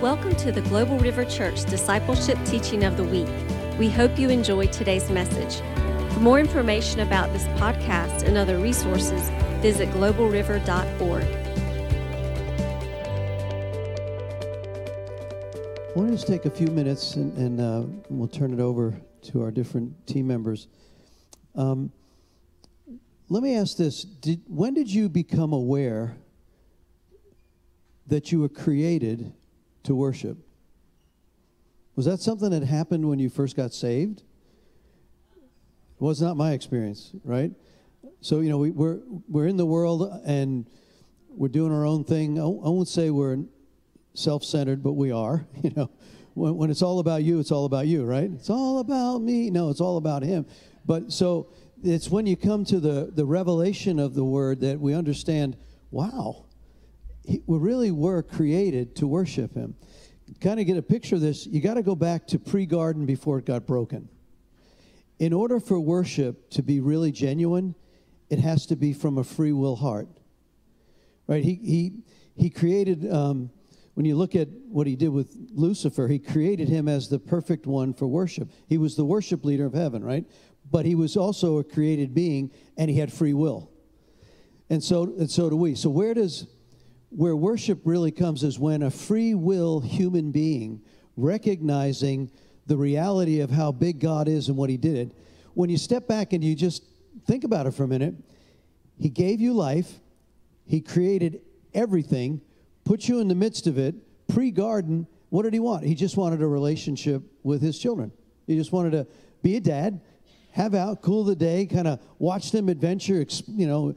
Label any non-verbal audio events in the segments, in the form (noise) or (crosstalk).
Welcome to the Global River Church Discipleship Teaching of the Week. We hope you enjoy today's message. For more information about this podcast and other resources, visit globalriver.org. I want to just take a few minutes and, and uh, we'll turn it over to our different team members. Um, let me ask this did, When did you become aware that you were created to worship? Was that something that happened when you first got saved? It was not my experience, right? So, you know, we, we're, we're in the world and we're doing our own thing. I, I won't say we're self centered, but we are. (laughs) You know, when, when it's all about you, it's all about you, right? It's all about me. No, it's all about Him. But so it's when you come to the, the revelation of the word that we understand wow, we really were created to worship Him. Kind of get a picture of this, you got to go back to pre garden before it got broken. In order for worship to be really genuine, it has to be from a free will heart. Right? He, he, he created. Um, when you look at what he did with Lucifer, he created him as the perfect one for worship. He was the worship leader of heaven, right? But he was also a created being and he had free will. And so and so do we. So where does where worship really comes is when a free will human being recognizing the reality of how big God is and what he did. When you step back and you just think about it for a minute, he gave you life, he created everything put you in the midst of it, pre garden. What did he want? He just wanted a relationship with his children. He just wanted to be a dad, have out, cool the day, kind of watch them adventure, you know,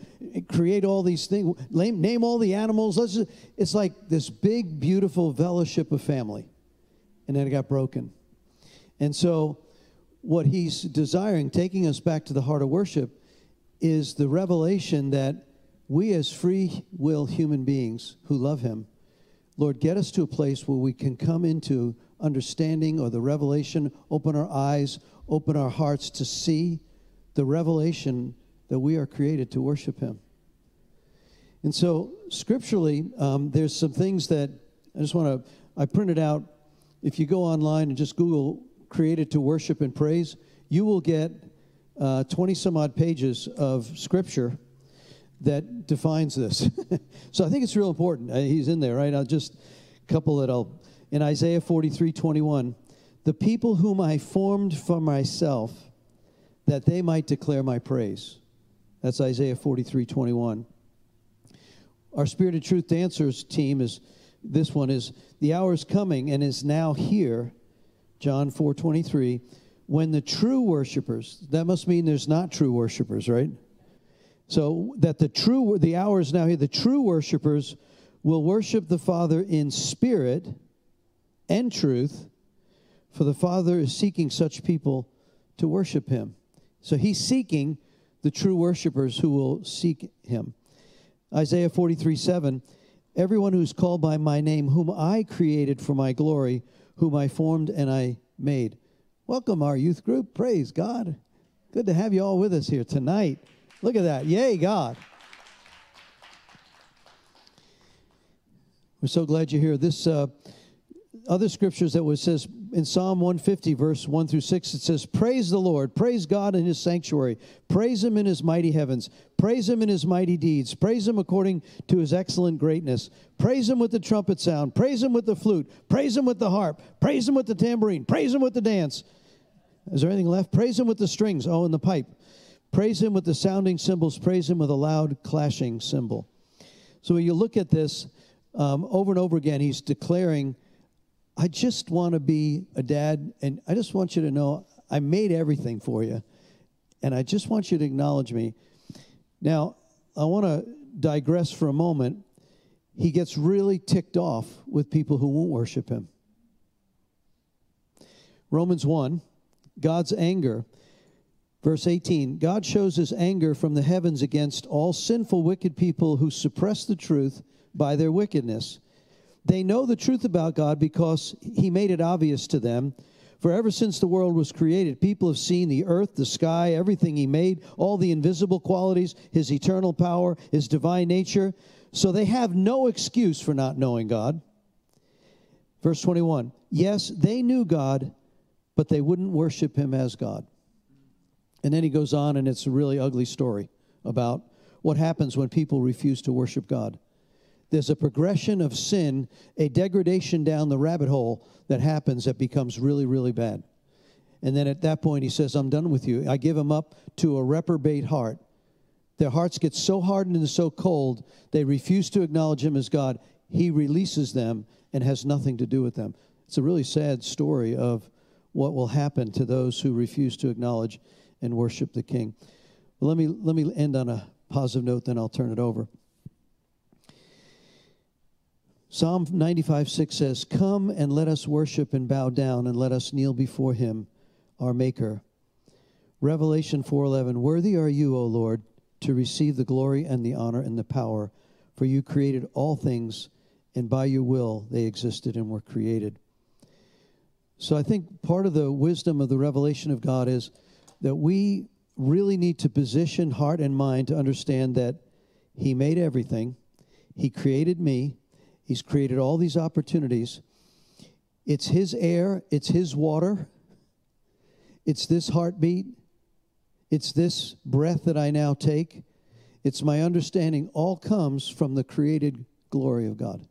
create all these things, name all the animals. Just, it's like this big, beautiful fellowship of family. And then it got broken. And so, what he's desiring, taking us back to the heart of worship, is the revelation that we as free will human beings who love him, Lord, get us to a place where we can come into understanding or the revelation, open our eyes, open our hearts to see the revelation that we are created to worship him. And so, scripturally, um, there's some things that I just want to, I printed out. If you go online and just Google created to worship and praise, you will get 20 uh, some odd pages of scripture that defines this. (laughs) so I think it's real important. Uh, he's in there, right? I'll just a couple that I'll in Isaiah 43, 21. The people whom I formed for myself, that they might declare my praise. That's Isaiah 43, 21. Our Spirit of Truth Dancers team is this one is the hour is coming and is now here, John 4, 23, when the true worshipers, that must mean there's not true worshipers, right? So that the true, the hour is now here, the true worshipers will worship the Father in spirit and truth, for the Father is seeking such people to worship him. So he's seeking the true worshipers who will seek him. Isaiah 43 7 Everyone who's called by my name, whom I created for my glory, whom I formed and I made. Welcome, our youth group. Praise God. Good to have you all with us here tonight. Look at that. Yay, God. We're so glad you're here. This uh, other scriptures that was says in Psalm 150, verse 1 through 6, it says, Praise the Lord, praise God in his sanctuary, praise him in his mighty heavens, praise him in his mighty deeds, praise him according to his excellent greatness, praise him with the trumpet sound, praise him with the flute, praise him with the harp, praise him with the tambourine, praise him with the dance. Is there anything left? Praise him with the strings, oh, and the pipe. Praise him with the sounding cymbals, praise him with a loud clashing cymbal. So when you look at this um, over and over again, he's declaring, I just want to be a dad, and I just want you to know I made everything for you, and I just want you to acknowledge me. Now, I want to digress for a moment. He gets really ticked off with people who won't worship him. Romans 1, God's anger Verse 18 God shows his anger from the heavens against all sinful, wicked people who suppress the truth by their wickedness. They know the truth about God because he made it obvious to them. For ever since the world was created, people have seen the earth, the sky, everything he made, all the invisible qualities, his eternal power, his divine nature. So they have no excuse for not knowing God. Verse 21 Yes, they knew God, but they wouldn't worship him as God. And then he goes on, and it's a really ugly story about what happens when people refuse to worship God. There's a progression of sin, a degradation down the rabbit hole that happens that becomes really, really bad. And then at that point, he says, I'm done with you. I give them up to a reprobate heart. Their hearts get so hardened and so cold, they refuse to acknowledge him as God. He releases them and has nothing to do with them. It's a really sad story of what will happen to those who refuse to acknowledge and worship the King. let me let me end on a positive note, then I'll turn it over. Psalm 95 6 says, Come and let us worship and bow down, and let us kneel before him, our Maker. Revelation 4:11 Worthy are you, O Lord, to receive the glory and the honor and the power, for you created all things, and by your will they existed and were created. So I think part of the wisdom of the revelation of God is that we really need to position heart and mind to understand that He made everything, He created me, He's created all these opportunities. It's His air, it's His water, it's this heartbeat, it's this breath that I now take. It's my understanding all comes from the created glory of God.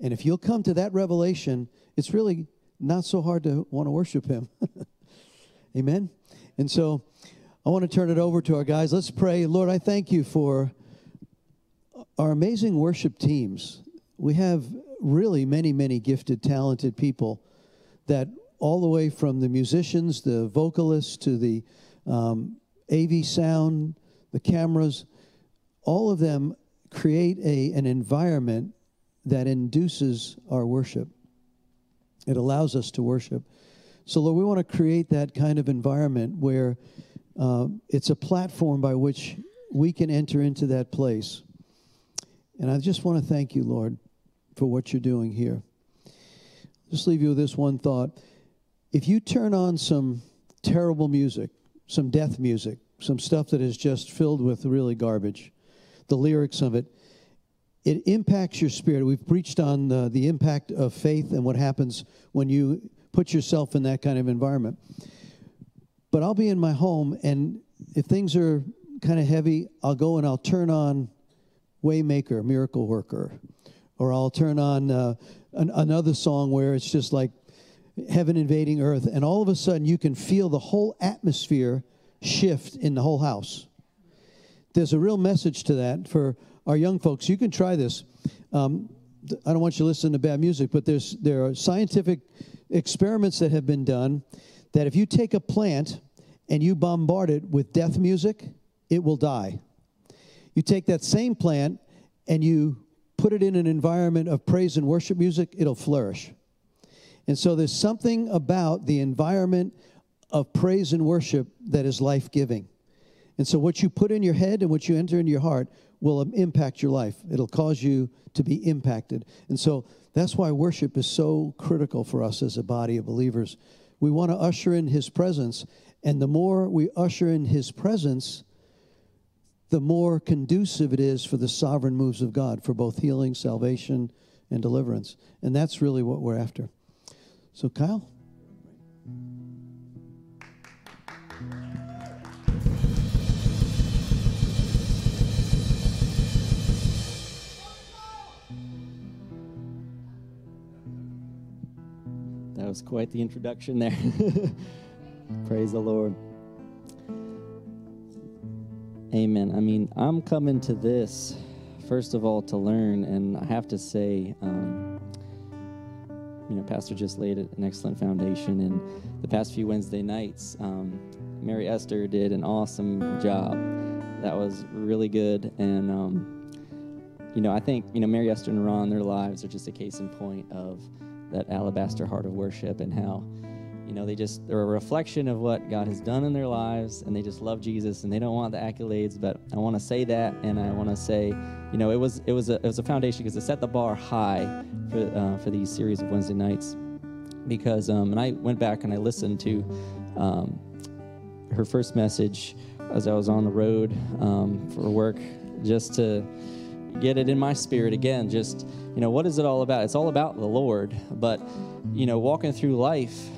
And if you'll come to that revelation, it's really not so hard to want to worship Him. (laughs) Amen. And so I want to turn it over to our guys. Let's pray. Lord, I thank you for our amazing worship teams. We have really many, many gifted, talented people that all the way from the musicians, the vocalists, to the um, AV sound, the cameras, all of them create a, an environment that induces our worship. It allows us to worship. So, Lord, we want to create that kind of environment where uh, it's a platform by which we can enter into that place. And I just want to thank you, Lord, for what you're doing here. Just leave you with this one thought. If you turn on some terrible music, some death music, some stuff that is just filled with really garbage, the lyrics of it, it impacts your spirit. We've preached on the, the impact of faith and what happens when you put yourself in that kind of environment. But I'll be in my home, and if things are kind of heavy, I'll go and I'll turn on Waymaker, Miracle Worker, or I'll turn on uh, an, another song where it's just like heaven invading earth, and all of a sudden you can feel the whole atmosphere shift in the whole house. There's a real message to that for our young folks. You can try this. Um, I don't want you to listen to bad music, but there's there are scientific experiments that have been done that if you take a plant and you bombard it with death music, it will die. You take that same plant and you put it in an environment of praise and worship music, it'll flourish. And so there's something about the environment of praise and worship that is life giving. And so what you put in your head and what you enter into your heart will impact your life. It'll cause you to be impacted. And so that's why worship is so critical for us as a body of believers. We want to usher in his presence, and the more we usher in his presence, the more conducive it is for the sovereign moves of God for both healing, salvation, and deliverance. And that's really what we're after. So, Kyle? That was quite the introduction there. (laughs) Praise the Lord. Amen. I mean, I'm coming to this, first of all, to learn, and I have to say, um, you know, Pastor just laid an excellent foundation. And the past few Wednesday nights, um, Mary Esther did an awesome job. That was really good. And, um, you know, I think, you know, Mary Esther and Ron, their lives are just a case in point of that alabaster heart of worship and how you know they just they're a reflection of what god has done in their lives and they just love jesus and they don't want the accolades but i want to say that and i want to say you know it was it was a it was a foundation because it set the bar high for uh, for these series of wednesday nights because um, and i went back and i listened to um, her first message as i was on the road um, for work just to get it in my spirit again. Just, you know, what is it all about? It's all about the Lord. But, you know, walking through life,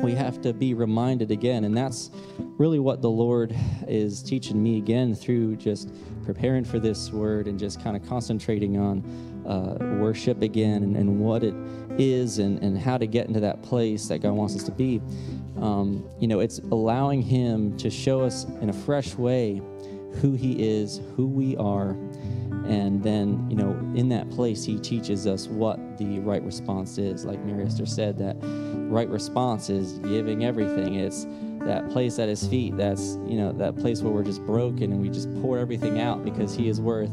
we have to be reminded again. And that's really what the Lord is teaching me again through just preparing for this word and just kind of concentrating on uh, worship again and, and, what it is and, and how to get into that place that God wants us to be. Um, you know, it's allowing Him to show us in a fresh way who He is, who we are, and then, you know, in that place, He teaches us what the right response is. Like Mary Esther said, that right response is giving everything. It's that place at His feet. That's, you know, that place where we're just broken and we just pour everything out because He is worth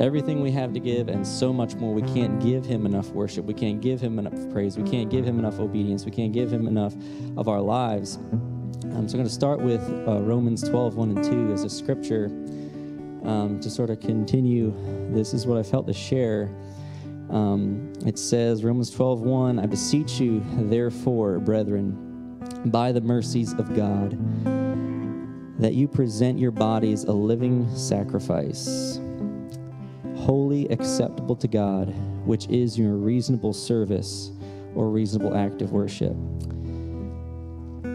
everything we have to give and so much more. We can't give Him enough worship. We can't give Him enough praise. We can't give Him enough obedience. We can't give Him enough of our lives. Um, so I'm going to start with uh, Romans 12, 1 and 2 as a scripture um, to sort of continue. This is what I felt to share. Um, it says, Romans 12, 1, I beseech you, therefore, brethren, by the mercies of God, that you present your bodies a living sacrifice holy, acceptable to God, which is your reasonable service or reasonable act of worship.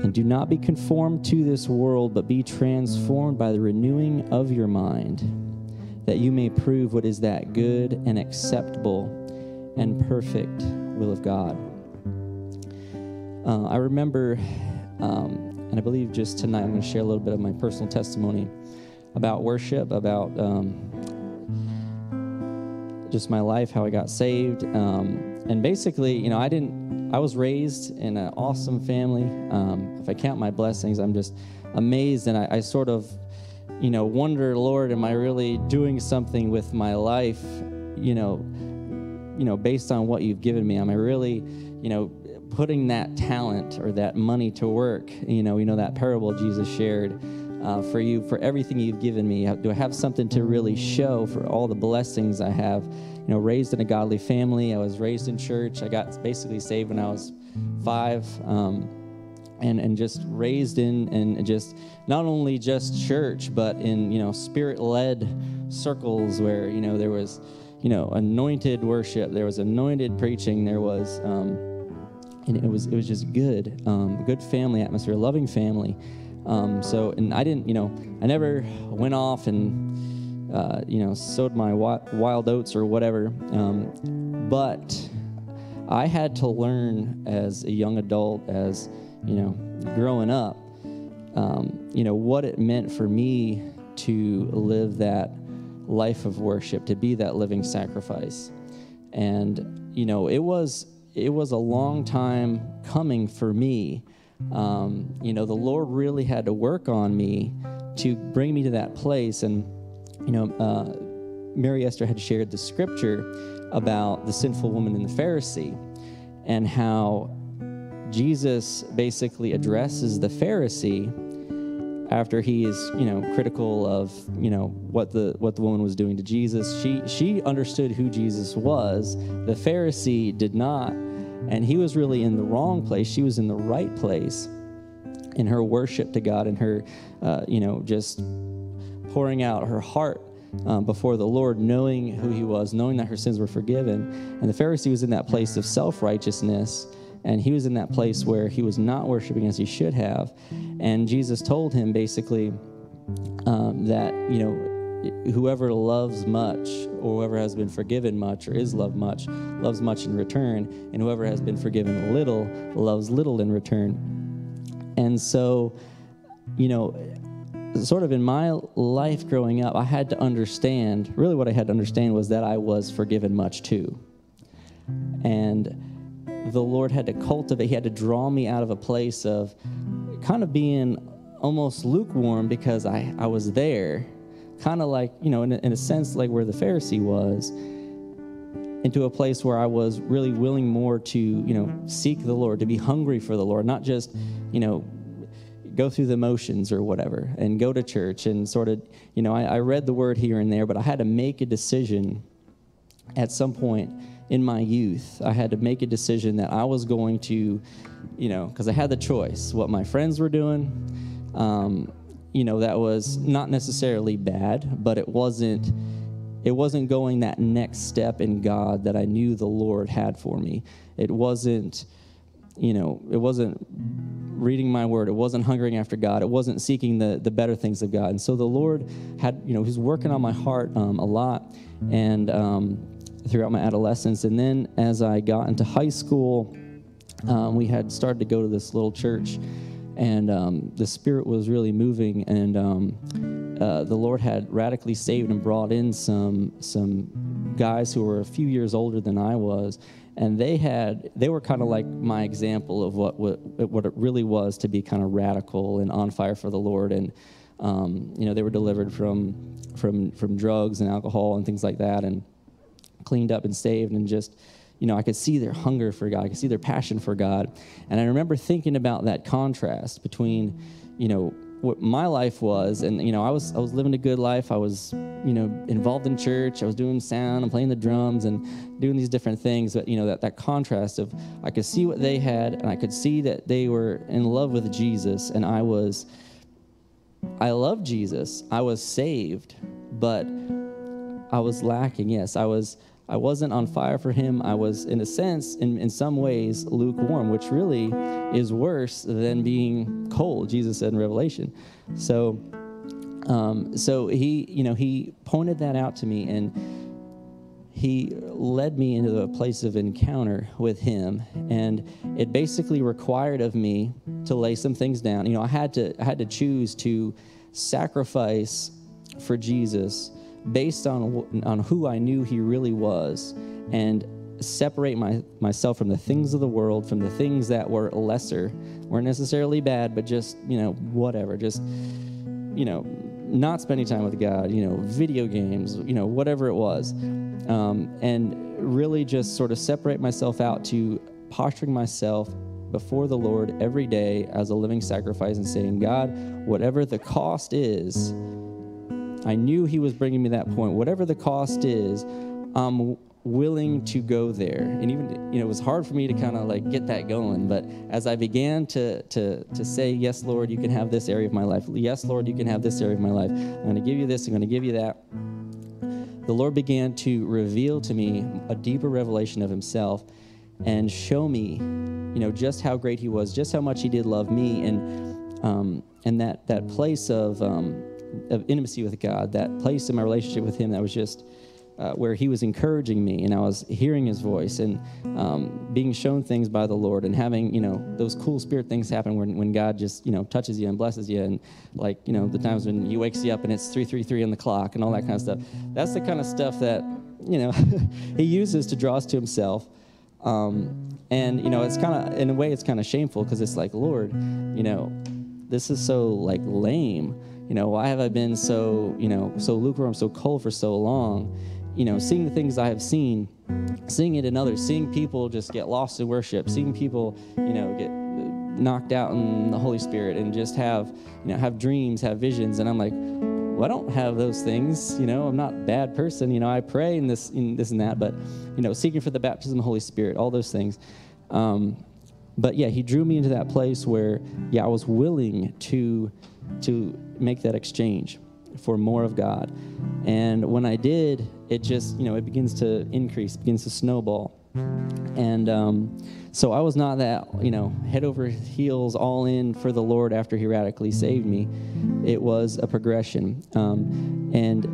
And do not be conformed to this world, but be transformed by the renewing of your mind, that you may prove what is that good and acceptable and perfect will of God. Uh, I remember, um, and I believe just tonight I'm going to share a little bit of my personal testimony about worship, about um, just my life, how I got saved. Um, and basically, you know, I didn't, I was raised in an awesome family. Um, if I count my blessings, I'm just amazed. And I, I sort of, you know, wonder, Lord, am I really doing something with my life, you know, you know, based on what you've given me? Am I really, you know, putting that talent or that money to work? You know, you know that parable Jesus shared uh, for you, for everything you've given me? Do I have something to really show for all the blessings I have? You know, raised in a godly family. I was raised in church. I got basically saved when I was five. Um, and, and just raised in and just not only just church but in you know spirit led circles where you know there was you know anointed worship there was anointed preaching there was um, and it was it was just good um, good family atmosphere loving family um, so, and I didn't, you know, I never went off and, uh, you know, sowed my wild oats or whatever. Um, but I had to learn as a young adult, as, you know, growing up, um, you know, what it meant for me to live that life of worship, to be that living sacrifice. And, you know, it was, it was a long time coming for me um, you know, the Lord really had to work on me to bring me to that place. And, you know, uh, Mary Esther had shared the scripture about the sinful woman and the Pharisee and how Jesus basically addresses the Pharisee after he is, you know, critical of, you know, what the what the woman was doing to Jesus. She she understood who Jesus was. The Pharisee did not. And he was really in the wrong place. She was in the right place in her worship to God and her, uh, you know, just pouring out her heart um, before the Lord, knowing who he was, knowing that her sins were forgiven. And the Pharisee was in that place of self righteousness. And he was in that place where he was not worshiping as he should have. And Jesus told him basically um, that, you know, whoever loves much or whoever has been forgiven much or is loved much loves much in return and whoever has been forgiven little loves little in return. And so you know sort of in my life growing up i had to understand really what i had to understand was that i was forgiven much too. And the lord had to cultivate he had to draw me out of a place of kind of being almost lukewarm because i, I was there kind of like, you know, in a, in a sense, like where the Pharisee was, into a place where I was really willing more to, you know, seek the Lord, to be hungry for the Lord, not just, you know, go through the motions or whatever and go to church and sort of, you know, I, I read the word here and there, but I had to make a decision at some point in my youth. I had to make a decision that I was going to, you know, because I had the choice what my friends were doing. Um, you know, that was not necessarily bad, but it wasn't it wasn't going that next step in God that I knew the Lord had for me. It wasn't, you know, it wasn't reading my word. It wasn't hungering after God. It wasn't seeking the, the better things of God. And so the Lord had, you know, He's working on my heart um, a lot and um, throughout my adolescence. And then as I got into high school, um, we had started to go to this little church and um, the Spirit was really moving, and um, uh, the Lord had radically saved and brought in some some guys who were a few years older than I was, and they had they were kind of like my example of what, what what it really was to be kind of radical and on fire for the Lord, and um, you know they were delivered from from from drugs and alcohol and things like that, and cleaned up and saved, and just you know, I could see their hunger for God. I could see their passion for God. And I remember thinking about that contrast between, you know, what my life was and you know I was I was living a good life I was you know involved in church I was doing sound and playing the drums and doing these different things but you know that that contrast of I could see what they had and I could see that they were in love with Jesus and I was I loved Jesus I was saved but I was lacking yes I was I wasn't on fire for him. I was, in a sense, in, in some ways, lukewarm, which really is worse than being cold, Jesus said in Revelation. So, um, so he, you know, he pointed that out to me and he led me into a place of encounter with him and it basically required of me to lay some things down you know i had to i had to choose to sacrifice for jesus based on, on who I knew he really was and separate my, myself from the things of the world, from the things that were lesser, weren't necessarily bad, but just, you know, whatever, just, you know, not spending time with God, you know, video games, you know, whatever it was. Um, and really just sort of separate myself out to posturing myself before the Lord every day as a living sacrifice and saying, God, whatever the cost is, I knew He was bringing me that point. Whatever the cost is, I'm willing to go there. And even, you know, it was hard for me to kind of like get that going. But as I began to, to, to say, Yes, Lord, you can have this area of my life. Yes, Lord, you can have this area of my life. I'm going to give you this, I'm going to give you that. The Lord began to reveal to me a deeper revelation of Himself and show me, you know, just how great He was, just how much He did love me, and um, and that that place of um, of intimacy with God, that place in my relationship with Him that was just uh, where He was encouraging me, and I was hearing His voice and um, being shown things by the Lord, and having you know those cool spirit things happen when when God just you know touches you and blesses you, and like you know the times when He wakes you up and it's three three three on the clock and all that kind of stuff. That's the kind of stuff that you know (laughs) He uses to draw us to Himself. Um, and you know it's kind of in a way it's kind of shameful because it's like lord you know this is so like lame you know, why have I been so, you know, so lukewarm, so cold for so long? You know, seeing the things I have seen, seeing it in others, seeing people just get lost in worship, seeing people, you know, get knocked out in the Holy Spirit and just have, you know, have dreams, have visions. And I'm like, well, I don't have those things. You know, I'm not a bad person. You know, I pray and this, and this and that, but, you know, seeking for the baptism of the Holy Spirit, all those things. Um, but yeah, he drew me into that place where, yeah, I was willing to to make that exchange for more of God. And when I did, it just, you know, it begins to increase, begins to snowball. And um, so I was not that, you know, head over heels, all in for the Lord after He radically saved me. It was a progression. Um, and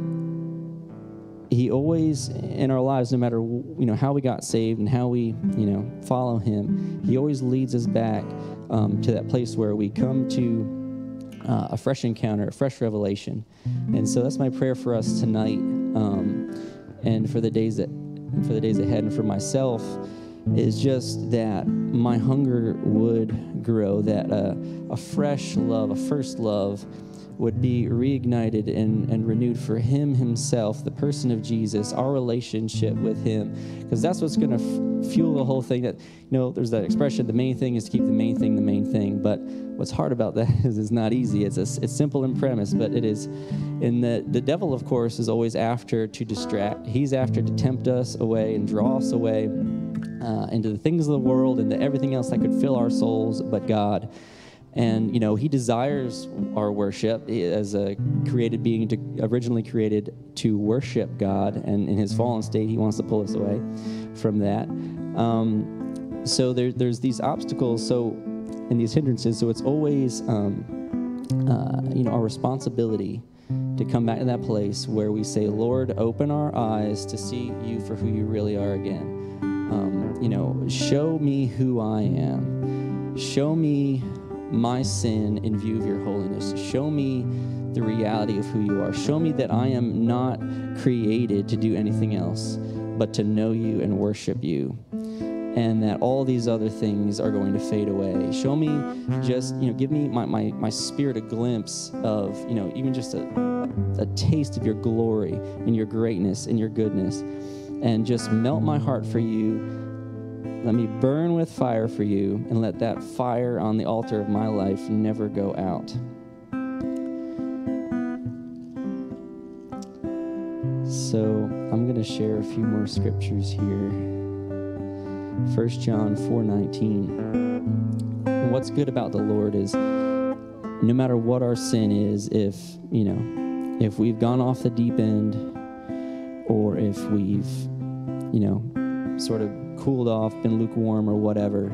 He always, in our lives, no matter, you know, how we got saved and how we, you know, follow Him, He always leads us back um, to that place where we come to uh, a fresh encounter, a fresh revelation. And so that's my prayer for us tonight, um, and for the days that, for the days ahead, and for myself, is just that my hunger would grow, that uh, a fresh love, a first love would be reignited and, and renewed for him himself, the person of Jesus, our relationship with him. Because that's what's going to f- fuel the whole thing. That, you know, there's that expression, the main thing is to keep the main thing the main thing. But what's hard about that (laughs) is it's not easy. It's, a, it's simple in premise, but it is. And the, the devil, of course, is always after to distract. He's after to tempt us away and draw us away uh, into the things of the world, into everything else that could fill our souls but God. And you know, He desires our worship as a created being, to, originally created to worship God. And in His fallen state, He wants to pull us away from that. Um, so there, there's these obstacles. So and these hindrances. So it's always, um, uh, you know, our responsibility to come back to that place where we say, Lord, open our eyes to see you for who you really are again. Um, you know, show me who I am. Show me my sin in view of your holiness. Show me the reality of who you are. Show me that I am not created to do anything else but to know you and worship you and that all these other things are going to fade away. Show me just, you know, give me my, my, my spirit a glimpse of, you know, even just a, a taste of your glory and your greatness and your goodness. And just melt my heart for you. Let me burn with fire for you and let that fire on the altar of my life never go out. So I'm going to share a few more scriptures here. 1 John 4:19. And what's good about the Lord is no matter what our sin is, if, you know, if we've gone off the deep end or if we've, you know, sort of cooled off, been lukewarm or whatever,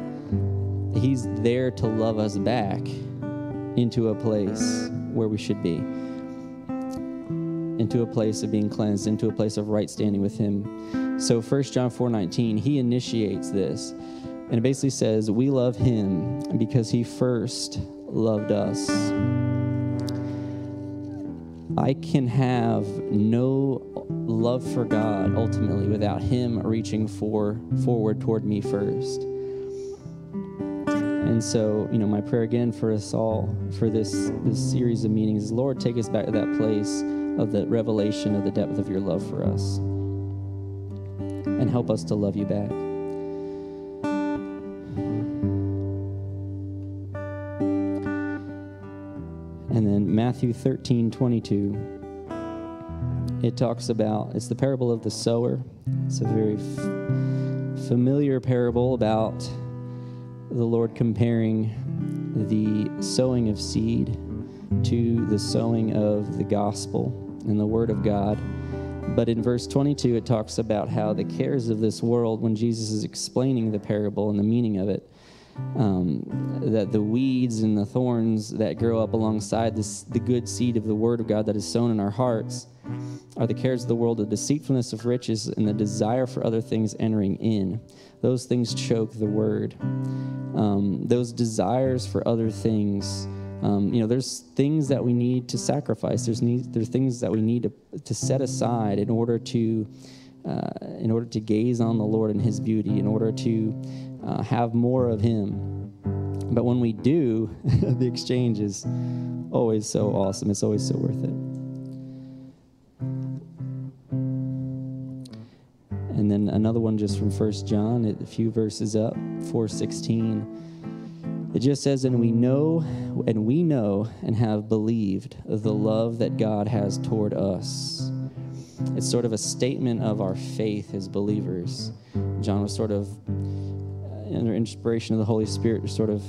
he's there to love us back into a place where we should be. Into a place of being cleansed, into a place of right standing with him so 1 John 4:19, he initiates this. And it basically says, "We love him because he first loved us." I can have no love for God ultimately without him reaching for forward toward me first. And so, you know, my prayer again for us all for this this series of meetings is Lord, take us back to that place of the revelation of the depth of your love for us and help us to love you back. And then Matthew 13 22. It talks about, it's the parable of the sower. It's a very f- familiar parable about the Lord comparing the sowing of seed to the sowing of the gospel and the word of God. But in verse 22, it talks about how the cares of this world, when Jesus is explaining the parable and the meaning of it, um, that the weeds and the thorns that grow up alongside this, the good seed of the Word of God that is sown in our hearts are the cares of the world, the deceitfulness of riches, and the desire for other things entering in. Those things choke the Word. Um, those desires for other things um, you know, there's things that we need to sacrifice. There's need, there's things that we need to, to set aside in order to uh, in order to gaze on the Lord and His beauty, in order to uh, have more of Him. But when we do, (laughs) the exchange is always so awesome. It's always so worth it. And then another one just from First John, a few verses up, 416. It just says, and we know, and we know and have believed the love that God has toward us. It's sort of a statement of our faith as believers. John was sort of, under inspiration of the Holy Spirit, sort of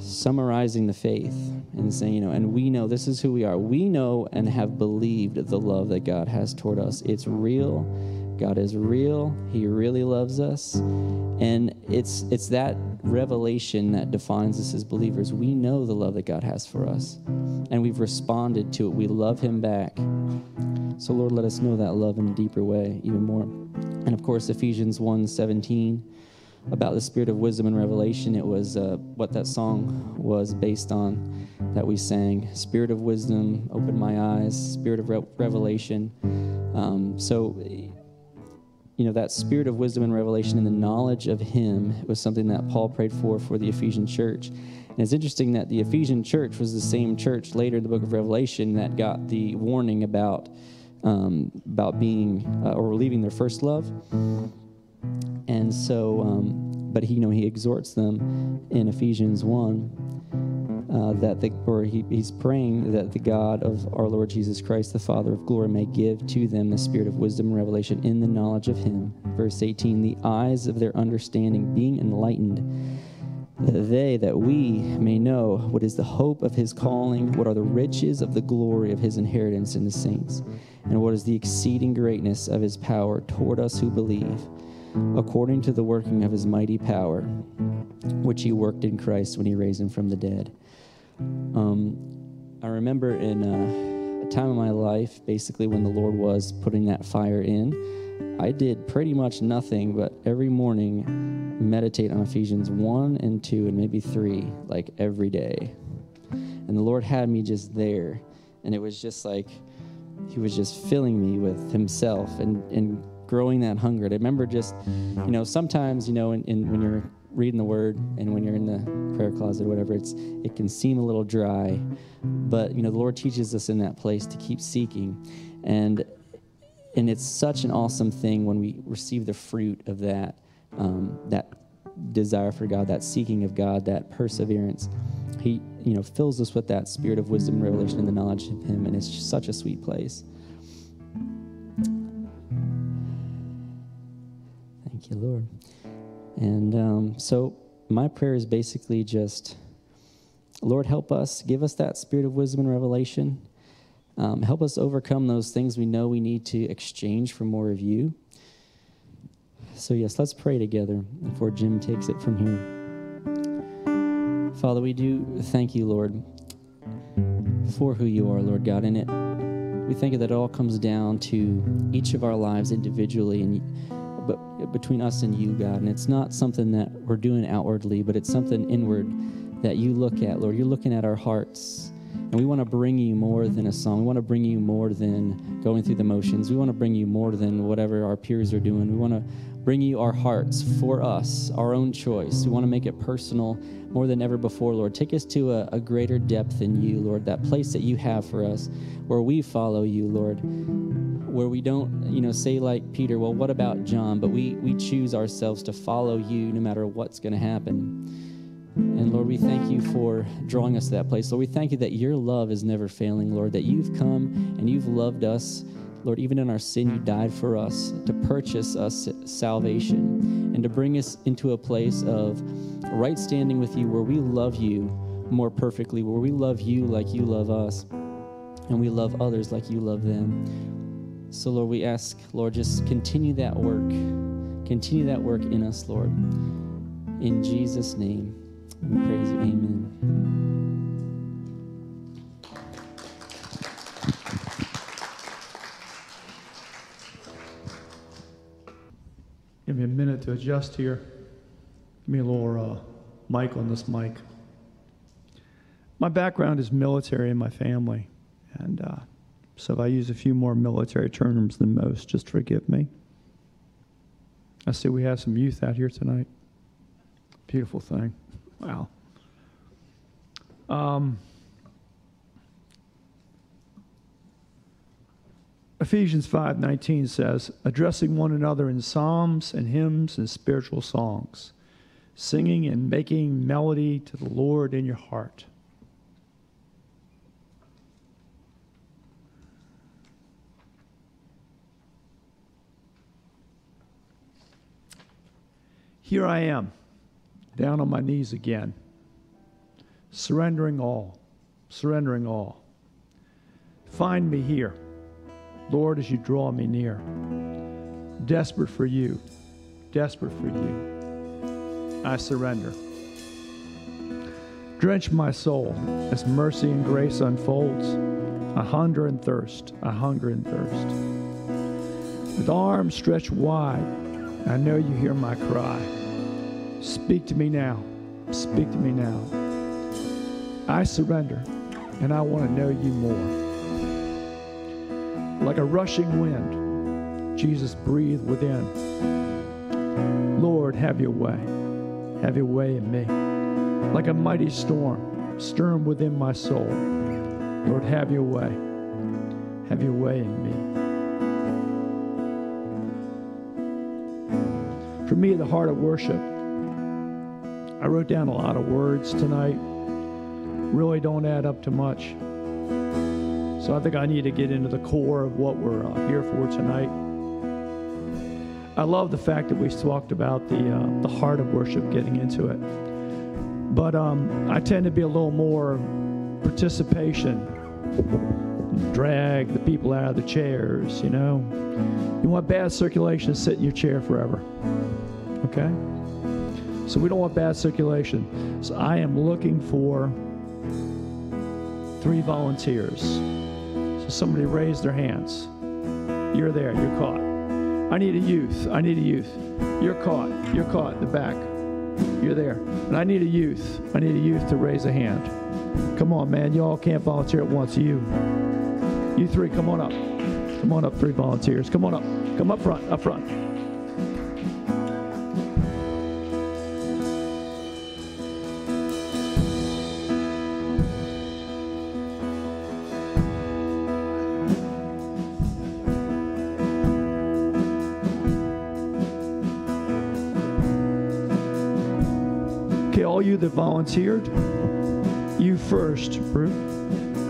summarizing the faith and saying, you know, and we know this is who we are. We know and have believed the love that God has toward us. It's real. God is real. He really loves us. And it's it's that revelation that defines us as believers. We know the love that God has for us. And we've responded to it. We love him back. So Lord, let us know that love in a deeper way, even more. And of course, Ephesians 1 17 about the spirit of wisdom and revelation. It was uh, what that song was based on that we sang. Spirit of wisdom, open my eyes. Spirit of re- revelation. Um, so you know that spirit of wisdom and revelation and the knowledge of him was something that paul prayed for for the ephesian church and it's interesting that the ephesian church was the same church later in the book of revelation that got the warning about um, about being uh, or leaving their first love and so um, but he you know he exhorts them in ephesians 1 uh, that the, or he, he's praying that the God of our Lord Jesus Christ, the Father of glory, may give to them the spirit of wisdom and revelation in the knowledge of him. Verse 18, the eyes of their understanding being enlightened, that they, that we may know what is the hope of his calling, what are the riches of the glory of his inheritance in the saints, and what is the exceeding greatness of his power toward us who believe, according to the working of his mighty power, which he worked in Christ when he raised him from the dead. Um, I remember in a, a time of my life, basically when the Lord was putting that fire in, I did pretty much nothing but every morning meditate on Ephesians 1 and 2 and maybe 3 like every day. And the Lord had me just there. And it was just like He was just filling me with Himself and, and growing that hunger. I remember just, you know, sometimes, you know, in, in, when you're reading the Word and when you're in the prayer closet or whatever, it's it can seem a little dry. But, you know, the Lord teaches us in that place to keep seeking. And and it's such an awesome thing when we receive the fruit of that um, that desire for God, that seeking of God, that perseverance. He, you know, fills us with that spirit of wisdom, and revelation, and the knowledge of Him, and it's such a sweet place. Thank you, Lord. And um, so, my prayer is basically just, Lord, help us, give us that spirit of wisdom and revelation. Um, help us overcome those things we know we need to exchange for more of you. So, yes, let's pray together before Jim takes it from here. Father, we do thank you, Lord, for who you are, Lord God. And it, we thank you that it all comes down to each of our lives individually and but between us and you, God. And it's not something that we're doing outwardly, but it's something inward that you look at, Lord. You're looking at our hearts. And we want to bring you more than a song. We want to bring you more than going through the motions. We want to bring you more than whatever our peers are doing. We want to bring you our hearts for us, our own choice. We want to make it personal more than ever before, Lord. Take us to a, a, greater depth in you, Lord, that place that you have for us where we follow you, Lord. Where we don't, you know, say like Peter, well, what about John? But we, we choose ourselves to follow you no matter what's going to happen. And Lord, we thank you for drawing us to that place. Lord, we thank you that your love is never failing, Lord, that you've come and you've loved us Lord, even in our sin, you died for us to purchase us salvation and to bring us into a place of right standing with you where we love you more perfectly, where we love you like you love us, and we love others like you love them. So, Lord, we ask, Lord, just continue that work. Continue that work in us, Lord. In Jesus' name, we praise you. Amen. Give me a minute to adjust here. Give me a little uh, mic on this mic. My background is military in my family, and uh, so if I use a few more military terms than most, just forgive me. I see we have some youth out here tonight. Beautiful thing. Wow. Um, Ephesians 5:19 says, addressing one another in psalms and hymns and spiritual songs, singing and making melody to the Lord in your heart. Here I am, down on my knees again, surrendering all, surrendering all. Find me here Lord, as you draw me near, desperate for you, desperate for you, I surrender. Drench my soul as mercy and grace unfolds. I hunger and thirst, I hunger and thirst. With arms stretched wide, I know you hear my cry. Speak to me now, speak to me now. I surrender, and I want to know you more like a rushing wind. Jesus breathed within. Lord, have your way. Have your way in me. Like a mighty storm, stirring within my soul. Lord, have your way. Have your way in me. For me, the heart of worship, I wrote down a lot of words tonight. Really don't add up to much. So I think I need to get into the core of what we're uh, here for tonight. I love the fact that we talked about the uh, the heart of worship, getting into it. but um, I tend to be a little more participation. Drag the people out of the chairs, you know. You want bad circulation to sit in your chair forever. Okay? So we don't want bad circulation. So I am looking for three volunteers. So somebody raise their hands. You're there, you're caught. I need a youth. I need a youth. You're caught. You're caught in the back. You're there. And I need a youth. I need a youth to raise a hand. Come on, man. You all can't volunteer at once. You. You three, come on up. Come on up, three volunteers. Come on up. Come up front, up front. Volunteered, you first, Ruth.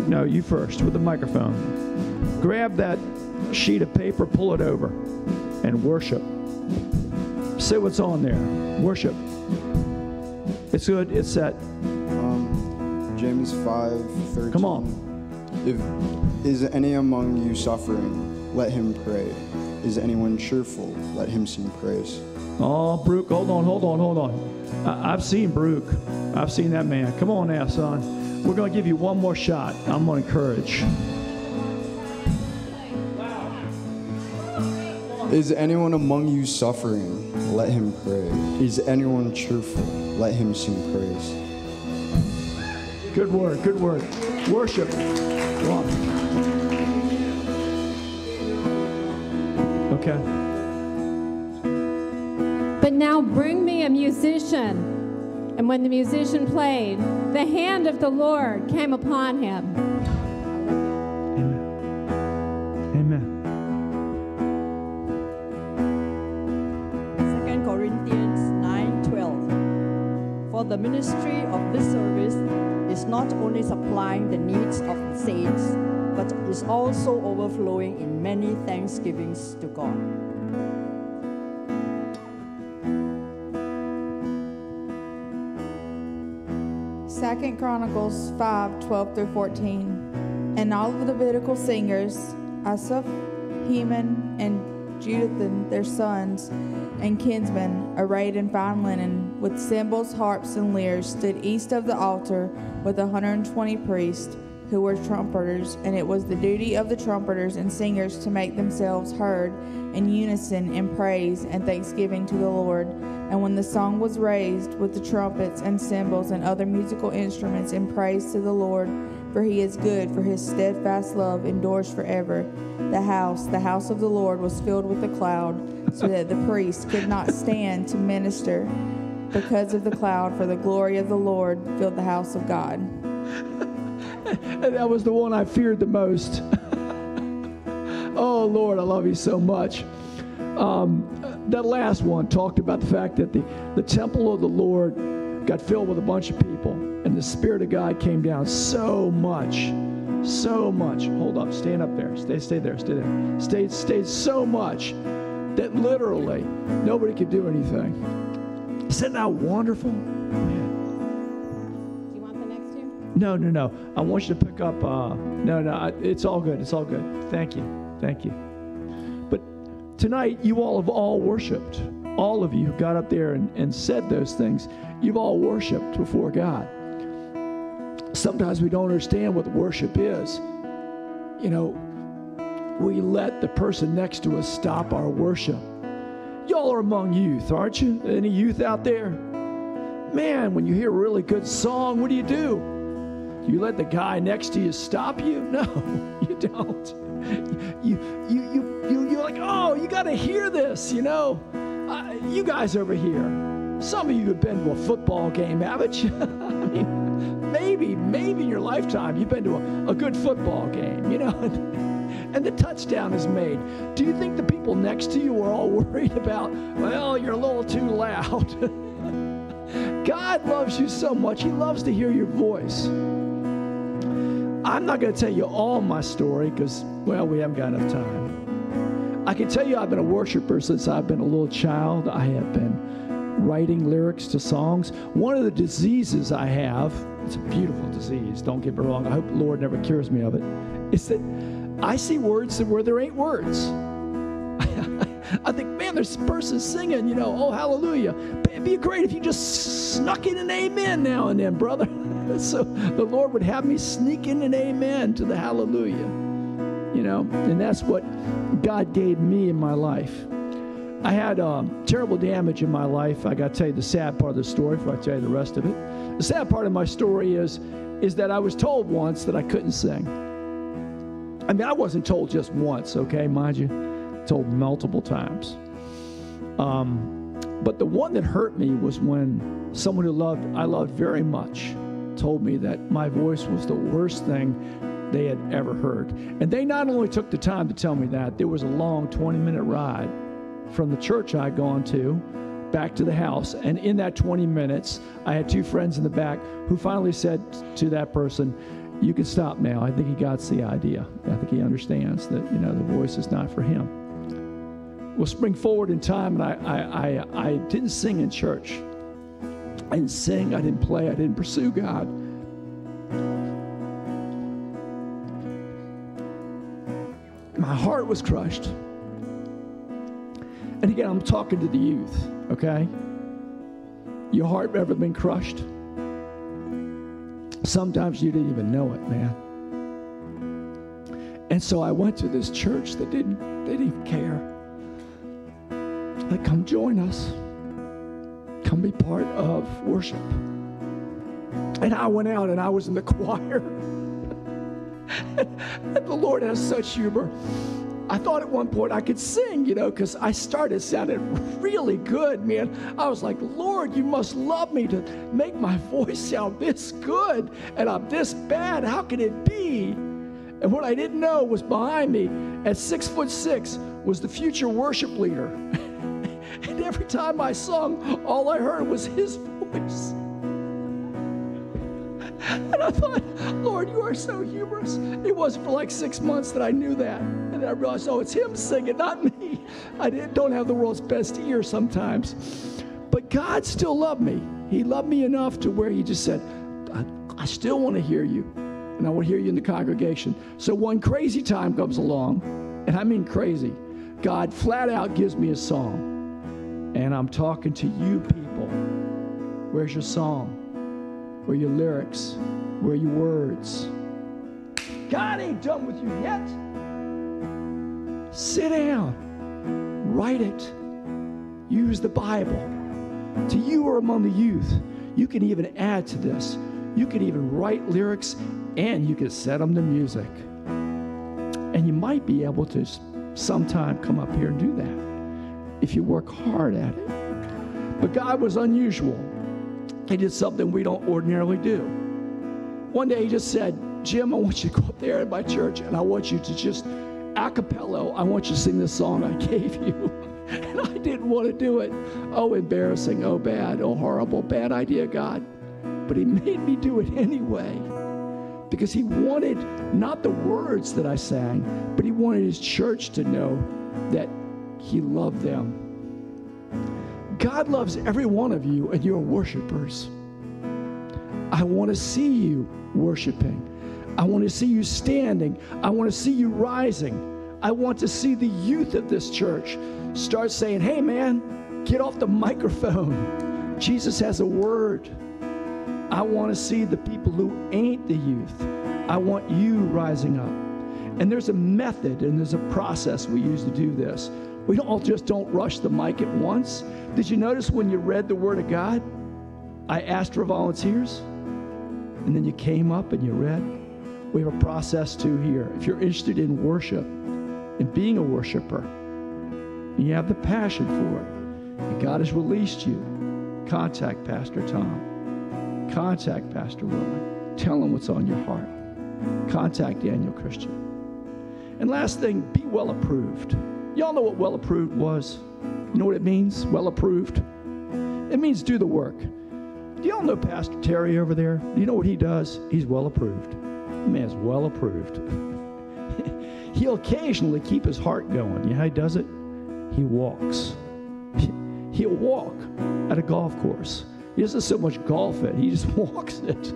No, you first with the microphone. Grab that sheet of paper, pull it over, and worship. Say what's on there. Worship. It's good. It's set. Um, James 5 13. Come on. If is any among you suffering, let him pray. Is anyone cheerful? Let him sing praise. Oh, Brooke, hold on, hold on, hold on. I, I've seen Brooke. I've seen that man. Come on now, son. We're going to give you one more shot. I'm going to encourage. Is anyone among you suffering? Let him pray. Is anyone cheerful? Let him sing praise. Good word, good word. Worship. Come on. Okay. But now bring me a musician. And when the musician played, the hand of the Lord came upon him. Amen. 2 Corinthians 9:12 For the ministry of this service is not only supplying the needs of the saints, but is also overflowing in many thanksgivings to God. Second Chronicles 5 12 through 14. And all of the Levitical singers, Asaph, Heman, and Jeduthun, their sons and kinsmen, arrayed in fine linen, with cymbals, harps, and lyres, stood east of the altar with 120 priests who were trumpeters. And it was the duty of the trumpeters and singers to make themselves heard in unison in praise and thanksgiving to the Lord. And when the song was raised with the trumpets and cymbals and other musical instruments in praise to the Lord, for he is good, for his steadfast love endures forever. The house, the house of the Lord, was filled with a cloud, so that the priests could not stand to minister because of the cloud, for the glory of the Lord filled the house of God. (laughs) That was the one I feared the most. (laughs) oh, Lord, I love you so much. Um, that last one talked about the fact that the, the temple of the Lord got filled with a bunch of people, and the Spirit of God came down so much, so much. Hold up, stand up there. Stay, stay there, stay there. Stay, stay so much that literally nobody could do anything. Isn't that wonderful? Man. No, no, no. I want you to pick up. Uh, no, no. I, it's all good. It's all good. Thank you. Thank you. But tonight, you all have all worshiped. All of you who got up there and, and said those things, you've all worshiped before God. Sometimes we don't understand what worship is. You know, we let the person next to us stop our worship. Y'all are among youth, aren't you? Any youth out there? Man, when you hear a really good song, what do you do? You let the guy next to you stop you? (laughs) No, you don't. You, you, you, you, you're like, oh, you got to hear this, you know. Uh, you guys over here, some of you have been to a football game, haven't you? (laughs) I mean, maybe, maybe in your lifetime you've been to a, a good football game, you know, and, (laughs) and the touchdown is made. Do you think the people next to you are all worried about, well, you're a little too loud? God loves you so much. He loves to hear your voice. I'm not going to tell you all my story because, well, we haven't got enough time. I can tell you I've been a worshiper since I've been a little child. I have been writing lyrics to songs. One of the diseases I have, it's a beautiful disease, don't get me wrong. I hope the Lord never cures me of it, is that I see words where there ain't words. (laughs) I think, man, there's persons singing, you know, oh, hallelujah. It'd be great if you just snuck in an amen now and then, brother. (laughs) (laughs) so the Lord would have me sneak in an amen to the hallelujah, you know, and that's what God gave me in my life. I had um, terrible damage in my life. I got to tell you the sad part of the story before I tell you the rest of it. The sad part of my story is, is that I was told once that I couldn't sing. I mean, I wasn't told just once, okay, mind you, told multiple times. Um, but the one that hurt me was when someone who loved I loved very much told me that my voice was the worst thing they had ever heard. And they not only took the time to tell me that, there was a long 20 minute ride from the church I'd gone to back to the house. And in that 20 minutes, I had two friends in the back who finally said to that person, You can stop now. I think he got the idea. I think he understands that, you know, the voice is not for him. We'll spring forward in time, and I, I, I, I didn't sing in church. I didn't sing, I didn't play, I didn't pursue God. My heart was crushed. And again, I'm talking to the youth, okay? Your heart ever been crushed? Sometimes you didn't even know it, man. And so I went to this church that didn't, they didn't care. Like, come join us. Come be part of worship. And I went out and I was in the (laughs) choir. and the Lord has such humor. I thought at one point I could sing, you know, because I started sounding really good, man. I was like, Lord, you must love me to make my voice sound this good, and I'm this bad. How can it be? And what I didn't know was behind me, at six foot six, was the future worship leader. (laughs) and every time I sung, all I heard was his voice. And I thought, Lord, you are so humorous. It wasn't for like six months that I knew that. And then I realized, oh, it's him singing, not me. I don't have the world's best ear sometimes. But God still loved me. He loved me enough to where He just said, I, I still want to hear you. And I want to hear you in the congregation. So one crazy time comes along, and I mean crazy. God flat out gives me a song. And I'm talking to you people. Where's your song? Where your lyrics? Where your words? God ain't done with you yet. Sit down. Write it. Use the Bible. To you or among the youth, you can even add to this. You can even write lyrics and you can set them to music. And you might be able to sometime come up here and do that if you work hard at it. But God was unusual. He did something we don't ordinarily do. One day he just said, Jim, I want you to go up there at my church and I want you to just a cappella, I want you to sing this song I (laughs) gave you. and I didn't want to do it. Oh, embarrassing. Oh, bad. Oh, horrible. Bad idea, God. But he (laughs) made me do it anyway because he wanted not the words that I sang, but he wanted his church to know that he loved them. God loves every one of you, and you're worshipers. I want to see you worshiping. I want to see you standing. I want to see you rising. I want to see the youth of this church start saying, hey, man, get off the microphone. Jesus has a word. I want to see the people who ain't the youth. I want you rising up. And there's a method and there's a process we use to do this. We don't all just don't rush the mic at once. Did you notice when you read the Word of God? I asked for volunteers, and then you came up and you read. We have a process too here. If you're interested in worship and being a worshiper, and you have the passion for it, and God has released you, contact Pastor Tom. Contact Pastor Willie. Tell him what's on your heart. Contact Daniel Christian. And last thing, be well approved. Y'all know what well approved was? You know what it means? Well approved? It means do the work. Do y'all know Pastor Terry over there? Do you know what he does? He's well approved. The man's well approved. (laughs) He'll occasionally keep his heart going. You know how he does it? He walks. (laughs) He'll walk at a golf course. He doesn't so much golf it, he just (laughs) walks it.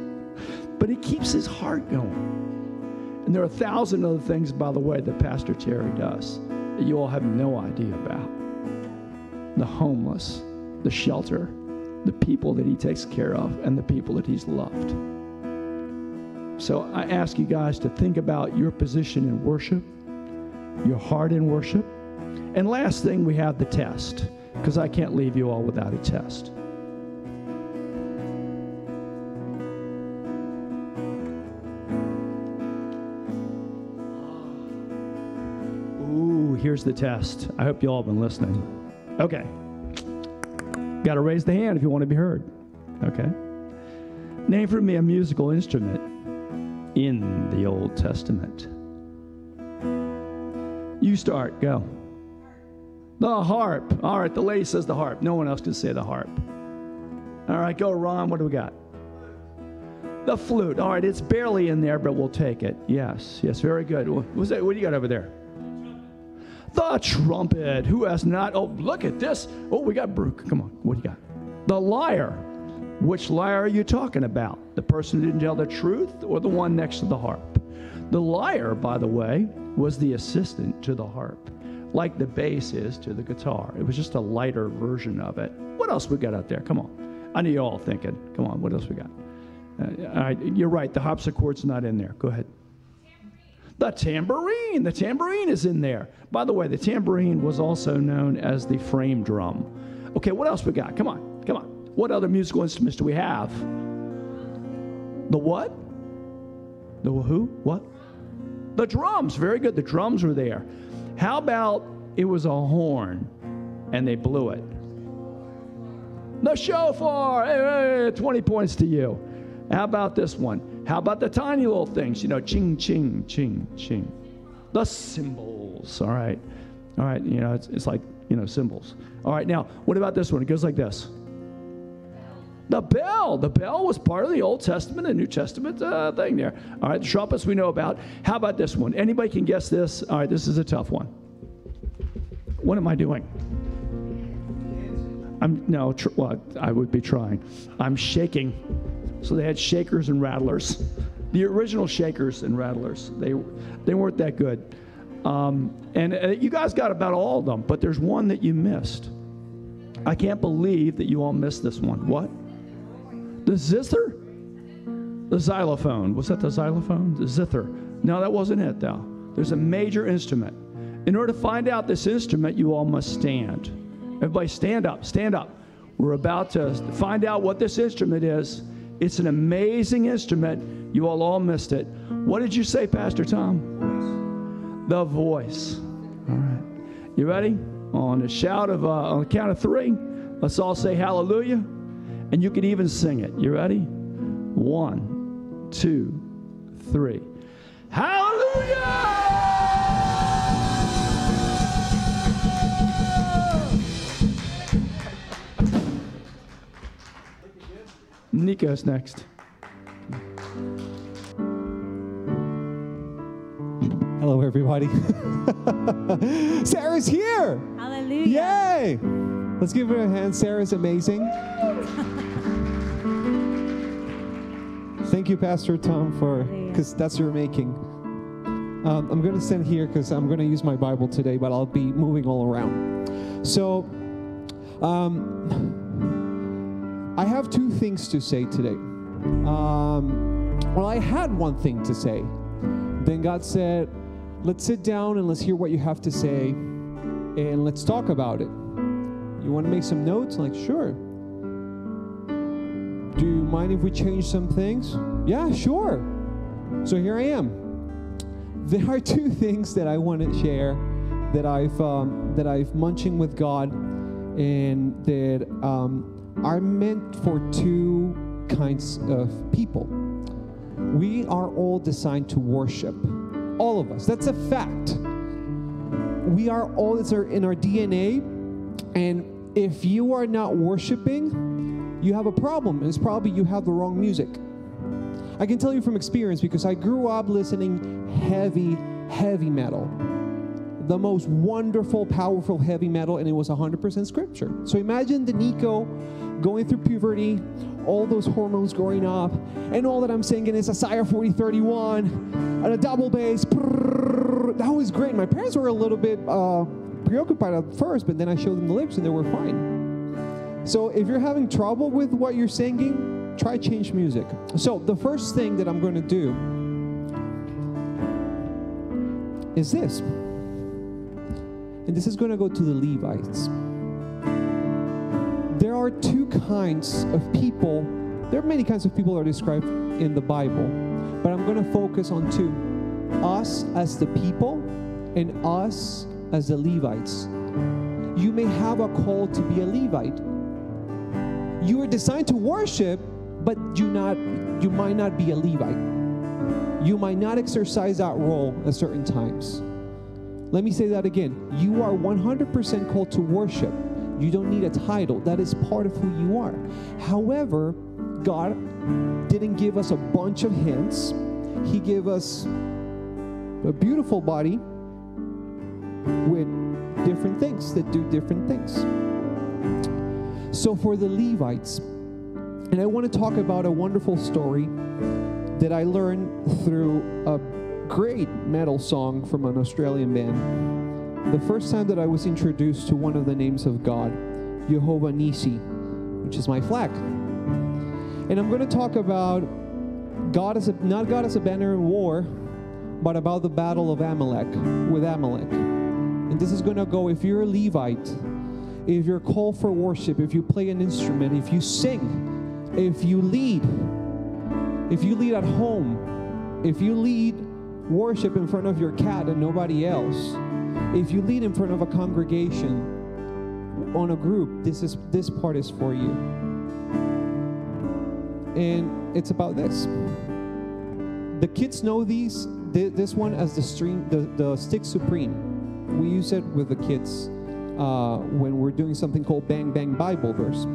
But he keeps his heart going. And there are a thousand other things, by the way, that Pastor Terry does that you all have no idea about. The homeless, the shelter, the people that he takes care of, and the people that he's loved. So I ask you guys to think about your position in worship, your heart in worship. And last thing, we have the test, because I can't leave you all without a test. Here's the test. I hope you all have been listening. Okay. Got to raise the hand if you want to be heard. Okay. Name for me a musical instrument in the Old Testament. You start, go. The harp. All right, the lady says the harp. No one else can say the harp. All right, go, Ron. What do we got? The flute. All right, it's barely in there, but we'll take it. Yes, yes, very good. What, was that, what do you got over there? The trumpet. Who has not? Oh, look at this. Oh, we got Brooke. Come on. What do you got? The lyre. Which liar are you talking about? The person who didn't tell the truth or the one next to the harp? The lyre, by the way, was the assistant to the harp, like the bass is to the guitar. It was just a lighter version of it. What else we got out there? Come on. I know you're all thinking. Come on, what else we got? Uh, all right, you're right. The harpsichord's not in there. Go ahead. The tambourine. The tambourine is in there. By the way, the tambourine was also known as the frame drum. Okay, what else we got? Come on, come on. What other musical instruments do we have? The what? The who? What? The drums. Very good. The drums were there. How about it was a horn and they blew it? The shofar. Hey, hey, 20 points to you. How about this one? How about the tiny little things? You know, ching, ching, ching, ching. The cymbals. All right. All right. You know, it's, it's like, you know, cymbals. All right. Now, what about this one? It goes like this. The bell. The bell was part of the Old Testament and New Testament uh, thing there. All right. The trumpets we know about. How about this one? Anybody can guess this? All right. This is a tough one. What am I doing? I'm no, tr- well, I would be trying. I'm shaking. So they had shakers and rattlers. The original shakers and rattlers. They they weren't that good. Um, and uh, you guys got about all of them, but there's one that you missed. I can't believe that you all missed this one. What? The zither? The xylophone. Was that the xylophone? The zither. No, that wasn't it, though. There's a major instrument. In order to find out this instrument, you all must stand. Everybody, stand up. Stand up. We're about to find out what this instrument is. It's an amazing instrument. You all all missed it. What did you say, Pastor Tom? The voice. All right. You ready? On a shout of uh, on the count of three, let's all say hallelujah, and you can even sing it. You ready? One, two, three. Hallelujah! Nico's next. Hello, everybody. (laughs) Sarah's here. Hallelujah. Yay! Let's give her a hand. Sarah's amazing. Thank you, Pastor Tom, for because that's your making. Um, I'm going to stand here because I'm going to use my Bible today, but I'll be moving all around. So, um, I have two things to say today. Um, well, I had one thing to say. Then God said, let's sit down and let's hear what you have to say and let's talk about it. You want to make some notes? Like, sure. Do you mind if we change some things? Yeah, sure. So here I am. There are two (laughs) things that I want to share that I've um, that I've munching with God, and that um, are meant for two kinds of people. We are all designed to worship, all of us. That's a fact. We are all it's in our DNA, and if you are not worshiping, you have a problem. It's probably you have the wrong music. I can tell you from experience because I grew up listening heavy, heavy metal. The most wonderful, powerful heavy metal, and it was 100% scripture. So imagine the Nico going through puberty, all those hormones growing up, and all that I'm singing is Isaiah 40 31 and a double bass. That was great. My parents were a little bit uh, preoccupied at first, but then I showed them the lyrics and they were fine. So if you're having trouble with what you're singing, try change music. So the first thing that I'm going to do is this. And this is going to go to the Levites. There are two kinds of people. There are many kinds of people that are described in the Bible, but I'm going to focus on two us as the people and us as the Levites. You may have a call to be a Levite. You are designed to worship, but you not you might not be a Levite. You might not exercise that role at certain times. Let me say that again. You are 100% called to worship. You don't need a title. That is part of who you are. However, God didn't give us a bunch of hints. He gave us a beautiful body with different things that do different things. So for the Levites, and I want to talk about a wonderful story that I learned through a great metal song from an Australian band. The first time that I was introduced to one of the names of God, Jehovah Nissi, which is my flag. And I'm going to talk about God as a, not God as a banner in war, but about the battle of Amalek with Amalek. And this is going to go if you're a Levite, if you're called for worship, if you play an instrument, if you sing, if you lead, if you lead at home, if you lead worship in front of your cat and nobody else, if you lead in front of a congregation on a group, this is this part is for you. And it's about this. The kids know these this one as the string the, the stick supreme. We use it with the kids uh, when we're doing something called Bang Bang Bible verse.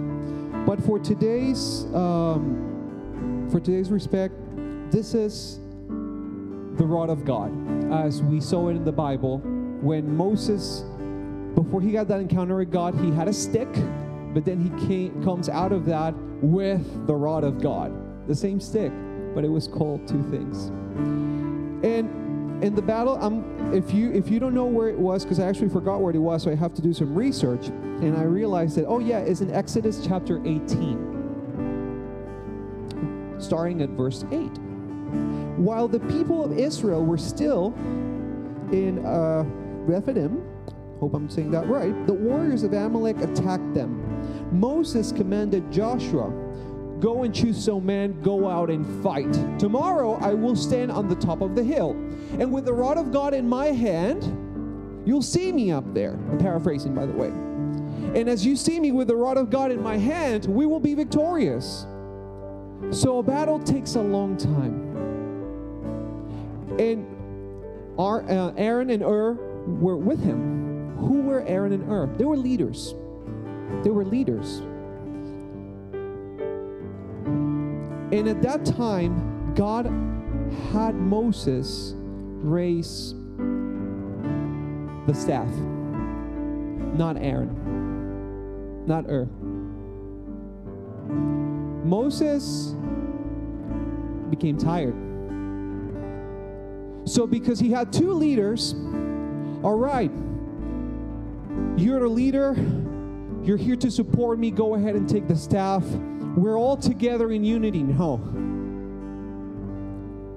But for today's um, for today's respect, this is the rod of God, as we saw it in the Bible. When Moses, before he got that encounter with God, he had a stick, but then he came, comes out of that with the rod of God, the same stick, but it was called two things. And in the battle, I'm, if you if you don't know where it was, because I actually forgot where it was, so I have to do some research, and I realized that oh yeah, it's in Exodus chapter 18, starting at verse 8 while the people of Israel were still in uh, Rephidim, hope I'm saying that right, the warriors of Amalek attacked them. Moses commanded Joshua, Go and choose some men, go out and fight. Tomorrow I will stand on the top of the hill, and with the rod of God in my hand, you'll see me up there. I'm paraphrasing, by the way. And as you see me with the rod of God in my hand, we will be victorious. So a battle takes a long time. And our, uh, Aaron and Ur were with him. Who were Aaron and Ur? They were leaders. They were leaders. And at that time, God had Moses raise the staff, not Aaron, not Ur. Moses became tired. So, because he had two leaders, all right, you're the leader, you're here to support me, go ahead and take the staff. We're all together in unity. No.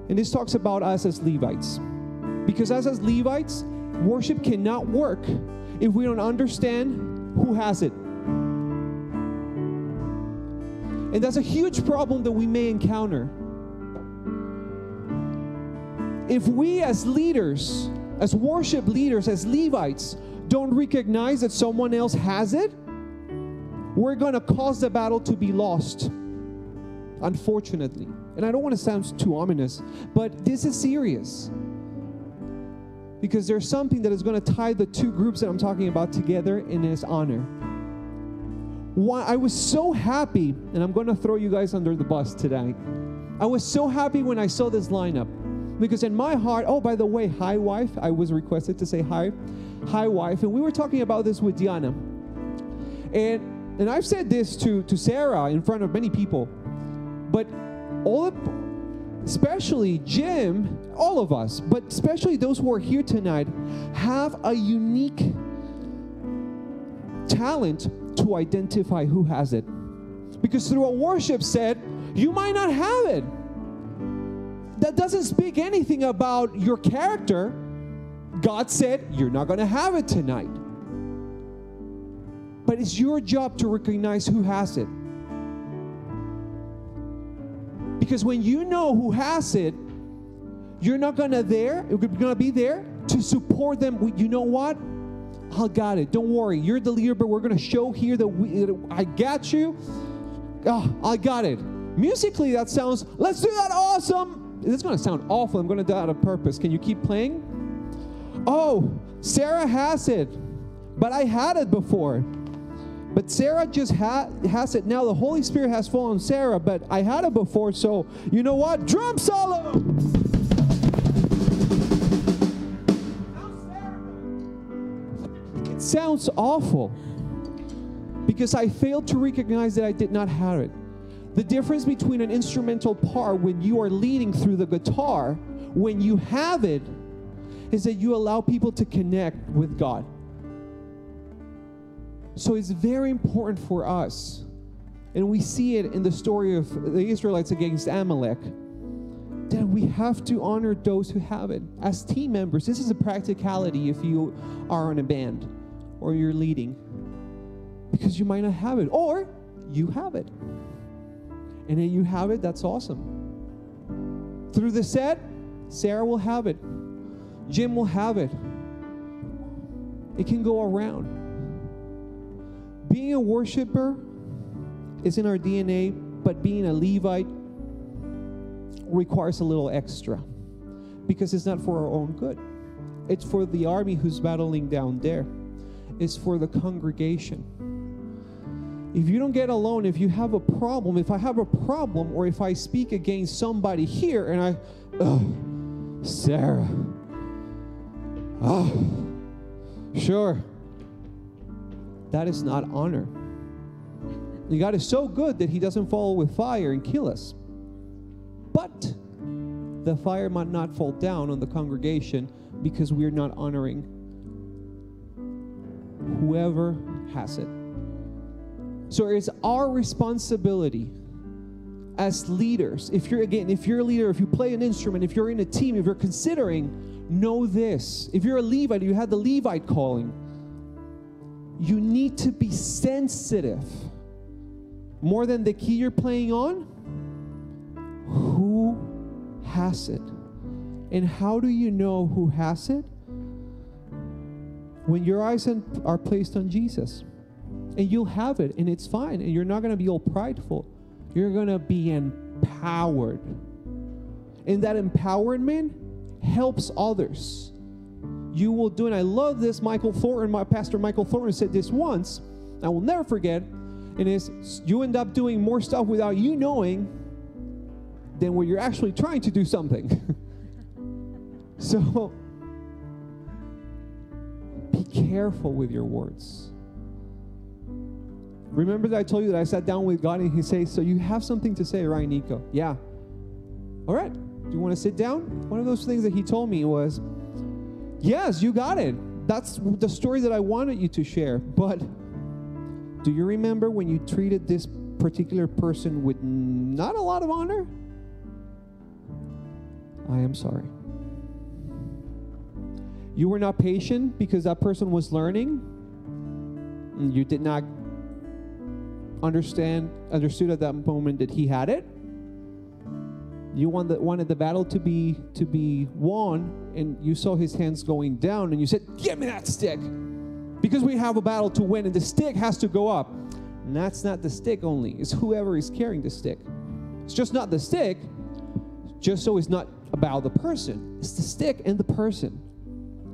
And this talks about us as Levites. Because us as Levites, worship cannot work if we don't understand who has it. And that's a huge problem that we may encounter if we as leaders, as worship leaders, as Levites, don't recognize that someone else has it, we're going to cause the battle to be lost. Unfortunately. And I don't want to sound too ominous, but this is serious. Because there's something that is going to tie the two groups that I'm talking about together in His honor. Why I was so happy, and I'm going to throw you guys under the bus today. I was so happy when I saw this lineup. Because in my heart, oh, by the way, hi, wife. I was requested to say hi. hi wife, and we were talking about this with Diana. And and I've said this to, to Sarah in front of many people, but all of, especially Jim, all of us, but especially those who are here tonight, have a unique talent to identify who has it. Because through a worship set, you might not have it. That doesn't speak anything about your character. God said, You're not going to have it tonight. But it's your job to recognize who has it. Because when you know who has it, you're not gonna there, you're gonna be there to support them. You know what? I got it. Don't worry. You're the leader, but we're gonna show here that we, I got you. Oh, I got it. Musically, that sounds. Let's do that. Awesome. It's gonna sound awful. I'm gonna do that on purpose. Can you keep playing? Oh, Sarah has it, but I had it before. But Sarah just ha- has it now. The Holy Spirit has fallen Sarah, but I had it before. So, you know what? Drum solo! It sounds awful because I failed to recognize that I did not have it. The difference between an instrumental part when you are leading through the guitar, when you have it, is that you allow people to connect with God. So it's very important for us, and we see it in the story of the Israelites against Amalek, that we have to honor those who have it. As team members, this is a practicality if you are in a band or you're leading, because you might not have it, or you have it. And you have it, that's awesome. Through the set, Sarah will have it, Jim will have it. It can go around. Being a worshiper is in our DNA, but being a Levite requires a little extra because it's not for our own good. It's for the army who's battling down there, it's for the congregation. If you don't get alone, if you have a problem, if I have a problem, or if I speak against somebody here and I, oh, Sarah, oh, sure, that is not honor. And God is so good that He doesn't fall with fire and kill us. But the fire might not fall down on the congregation because we're not honoring whoever has it. So it's our responsibility as leaders. If you're again, if you're a leader, if you play an instrument, if you're in a team, if you're considering, know this. If you're a Levite, you had the Levite calling you need to be sensitive more than the key you're playing on. Who has it? And how do you know who has it? When your eyes are placed on Jesus, and you'll have it, and it's fine, and you're not going to be all prideful. You're going to be empowered. And that empowerment helps others you will do. And I love this. Michael Thornton, my pastor Michael Thornton said this once. I will never forget. And is you end up doing more stuff without you knowing than when you're actually trying to do something. (laughs) so be careful with your words. Remember that I told you that I sat down with God and He says, So you have something to say, right, Nico? Yeah. All right. Do you want to sit down? One of those things that He told me was, Yes, you got it. That's the story that I wanted you to share. But do you remember when you treated this particular person with not a lot of honor? I am sorry. You were not patient because that person was learning. You did not understand, understood at that moment that he had it. You the, wanted the battle to be to be won, and you saw his hands going down, and you said, "Give me that stick," because we have a battle to win, and the stick has to go up. And that's not the stick only; it's whoever is carrying the stick. It's just not the stick. Just so it's not about the person; it's the stick and the person.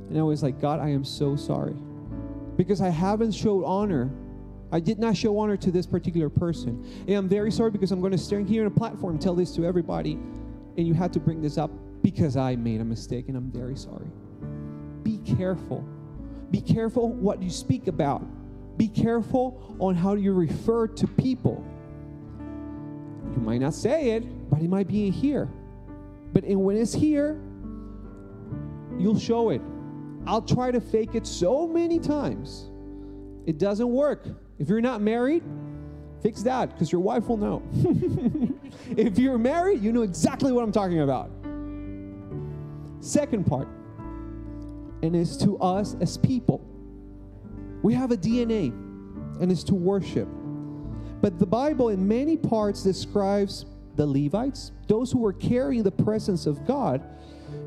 And I was like, God, I am so sorry because I haven't showed honor I did not show honor to this particular person. And I'm very sorry because I'm going to stand here on a platform tell this to everybody. And you had to bring this up because I made a mistake and I'm very sorry. Be careful Be careful what you speak about. Be careful on how you refer to people. You might not say it, but it might be here. But in, when it's here, you'll show it. I'll try to fake it so many times. It doesn't work. If you're not married, fix that because your wife will know. (laughs) if you're married, you know exactly what I'm talking about. Second part, and it's to us as people. We have a DNA, and it's to worship. But the Bible, in many parts, describes the Levites, those who were carrying the presence of God.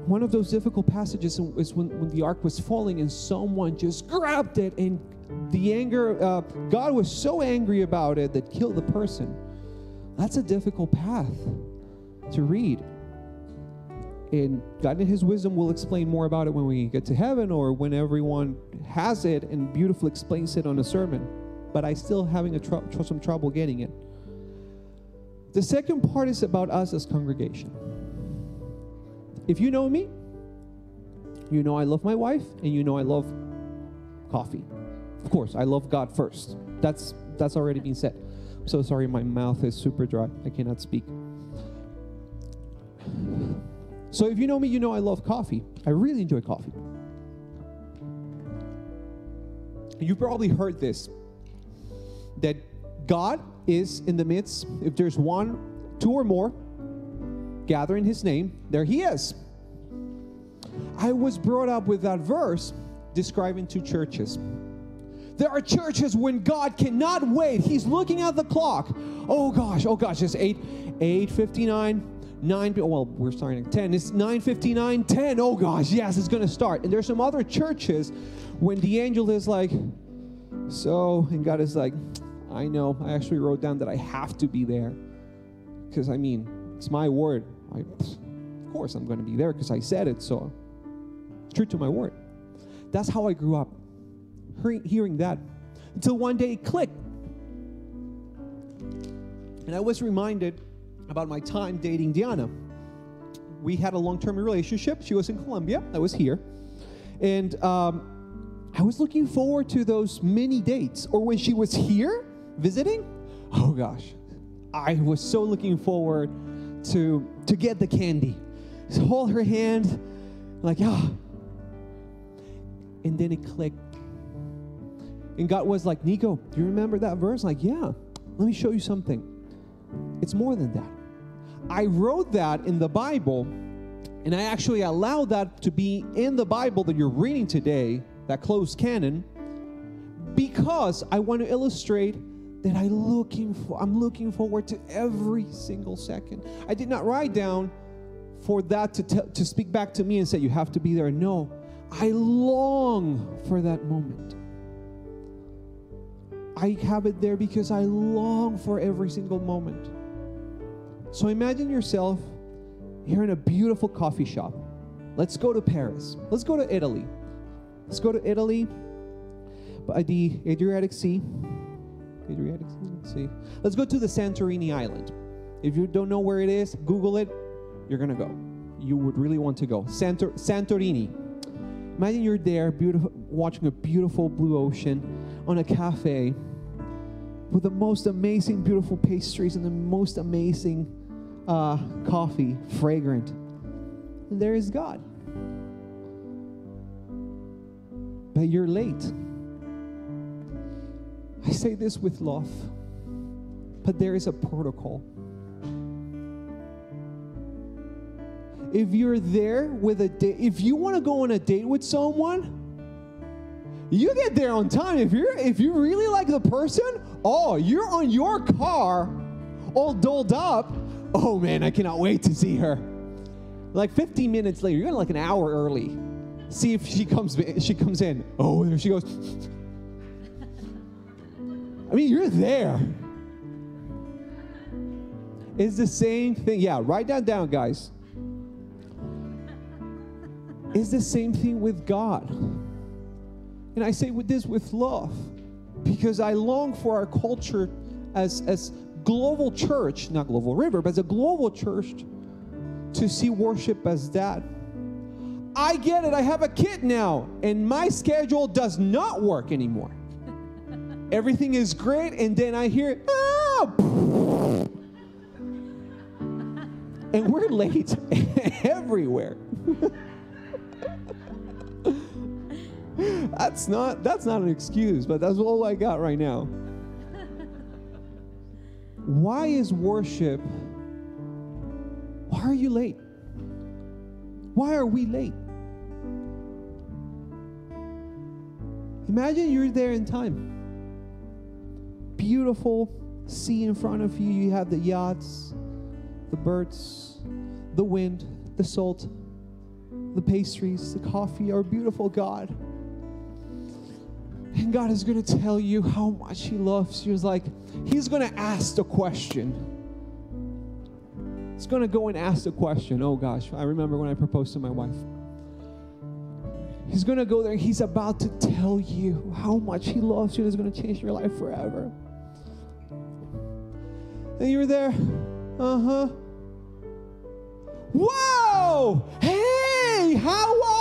One of those difficult passages is when, when the ark was falling and someone just grabbed it, and the anger, uh, God was so angry about it that killed the person. That's a difficult path to read. And God, in His wisdom, will explain more about it when we get to heaven or when everyone has it and beautifully explains it on a sermon. But I still having a tr- some trouble getting it. The second part is about us as congregation. If you know me, you know I love my wife and you know I love coffee. Of course, I love God first. That's that's already been said. I'm so sorry my mouth is super dry. I cannot speak. So if you know me, you know I love coffee. I really enjoy coffee. You've probably heard this that God is in the midst, if there's one, two, or more gather in his name, there he is. I was brought up with that verse describing two churches. There are churches when God cannot wait. He's looking at the clock. Oh gosh, oh gosh, it's 8 859. 9 well we're starting at 10 it's 9.59 10 oh gosh. Yes it's going to start. And there's some other churches when the angel is like so and god is like i know. I actually wrote down that i have to be there. Because i mean it's my word. I, of course i'm going to be there because i said it so true to my word. That's how i grew up hearing that until one day it clicked and i was reminded about my time dating Diana. We had a long term relationship. She was in Colombia, I was here. And um, I was looking forward to those mini dates. Or when she was here visiting, oh gosh, I was so looking forward to, to get the candy. Just hold her hand, like, ah. And then it clicked. And God was like, Nico, do you remember that verse? Like, yeah, let me show you something. It's more than that. I wrote that in the Bible, and I actually allowed that to be in the Bible that you're reading today, that closed canon, because I want to illustrate that I looking for I'm looking forward to every single second. I did not write down for that to t- to speak back to me and say you have to be there. No, I long for that moment. I have it there because I long for every single moment. So imagine yourself here in a beautiful coffee shop. Let's go to Paris. Let's go to Italy. Let's go to Italy by the Adriatic Sea. Adriatic Sea. Let's go to the Santorini Island. If you don't know where it is, Google it. You're gonna go. You would really want to go. Santor- Santorini. Imagine you're there, beautiful, watching a beautiful blue ocean on a cafe with the most amazing, beautiful pastries and the most amazing uh, coffee, fragrant. And there is God. But you're late. I say this with love, but there is a protocol. If you're there with a date, if you want to go on a date with someone, you get there on time. If you're if you really like the person, oh, you're on your car all dolled up oh man, I cannot wait to see her. Like 15 minutes later, you're like an hour early. See if she comes she comes in. Oh, there she goes. I mean, you're there. It's the same thing. Yeah, write that down, guys. It's the same thing with God. And I say with this with love because I long for our culture as, as global church, not Global River, but as a global church to see worship as that. I get it. I have a kid now, and my schedule does not work anymore. (laughs) Everything is great, and then I hear, ah, and we're late (laughs) everywhere. (laughs) that's not that's not an excuse, but that's all I got right now. (laughs) Why is worship? Why are you late? Why are we late? Imagine you're there in time. Beautiful sea in front of you. You have the yachts, the birds, the wind, the salt, the pastries, the coffee, our beautiful God. And God is going to tell you how much He loves you. It's like He's going to ask the question. He's going to go and ask the question. Oh gosh, I remember when I proposed to my wife. He's going to go there. He's about to tell you how much He loves you. And it's going to change your life forever. And you're there. Uh huh. Whoa! Hey, how are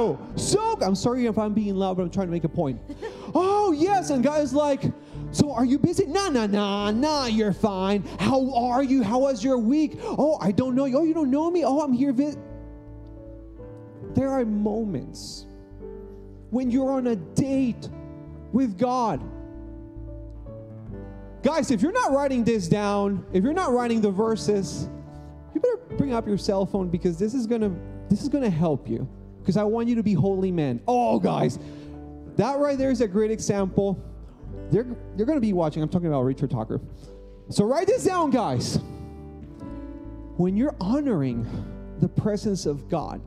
Oh, you? So, I'm sorry if I'm being loud, but I'm trying to make a point. (laughs) oh, yes. And guy's like, so are you busy? Nah, nah, nah, nah, you're fine. How are you? How was your week? Oh, I don't know you. Oh, you don't know me? Oh, I'm here. Vi-. There are moments when you're on a date with God. Guys, if you're not writing this down, if you're not writing the verses, you better bring up your cell phone because this is gonna this is gonna help you. Because I want you to be holy men. Oh, guys, that right there is a great example. They're they're gonna be watching. I'm talking about Richard Talker. So write this down, guys. When you're honoring the presence of God,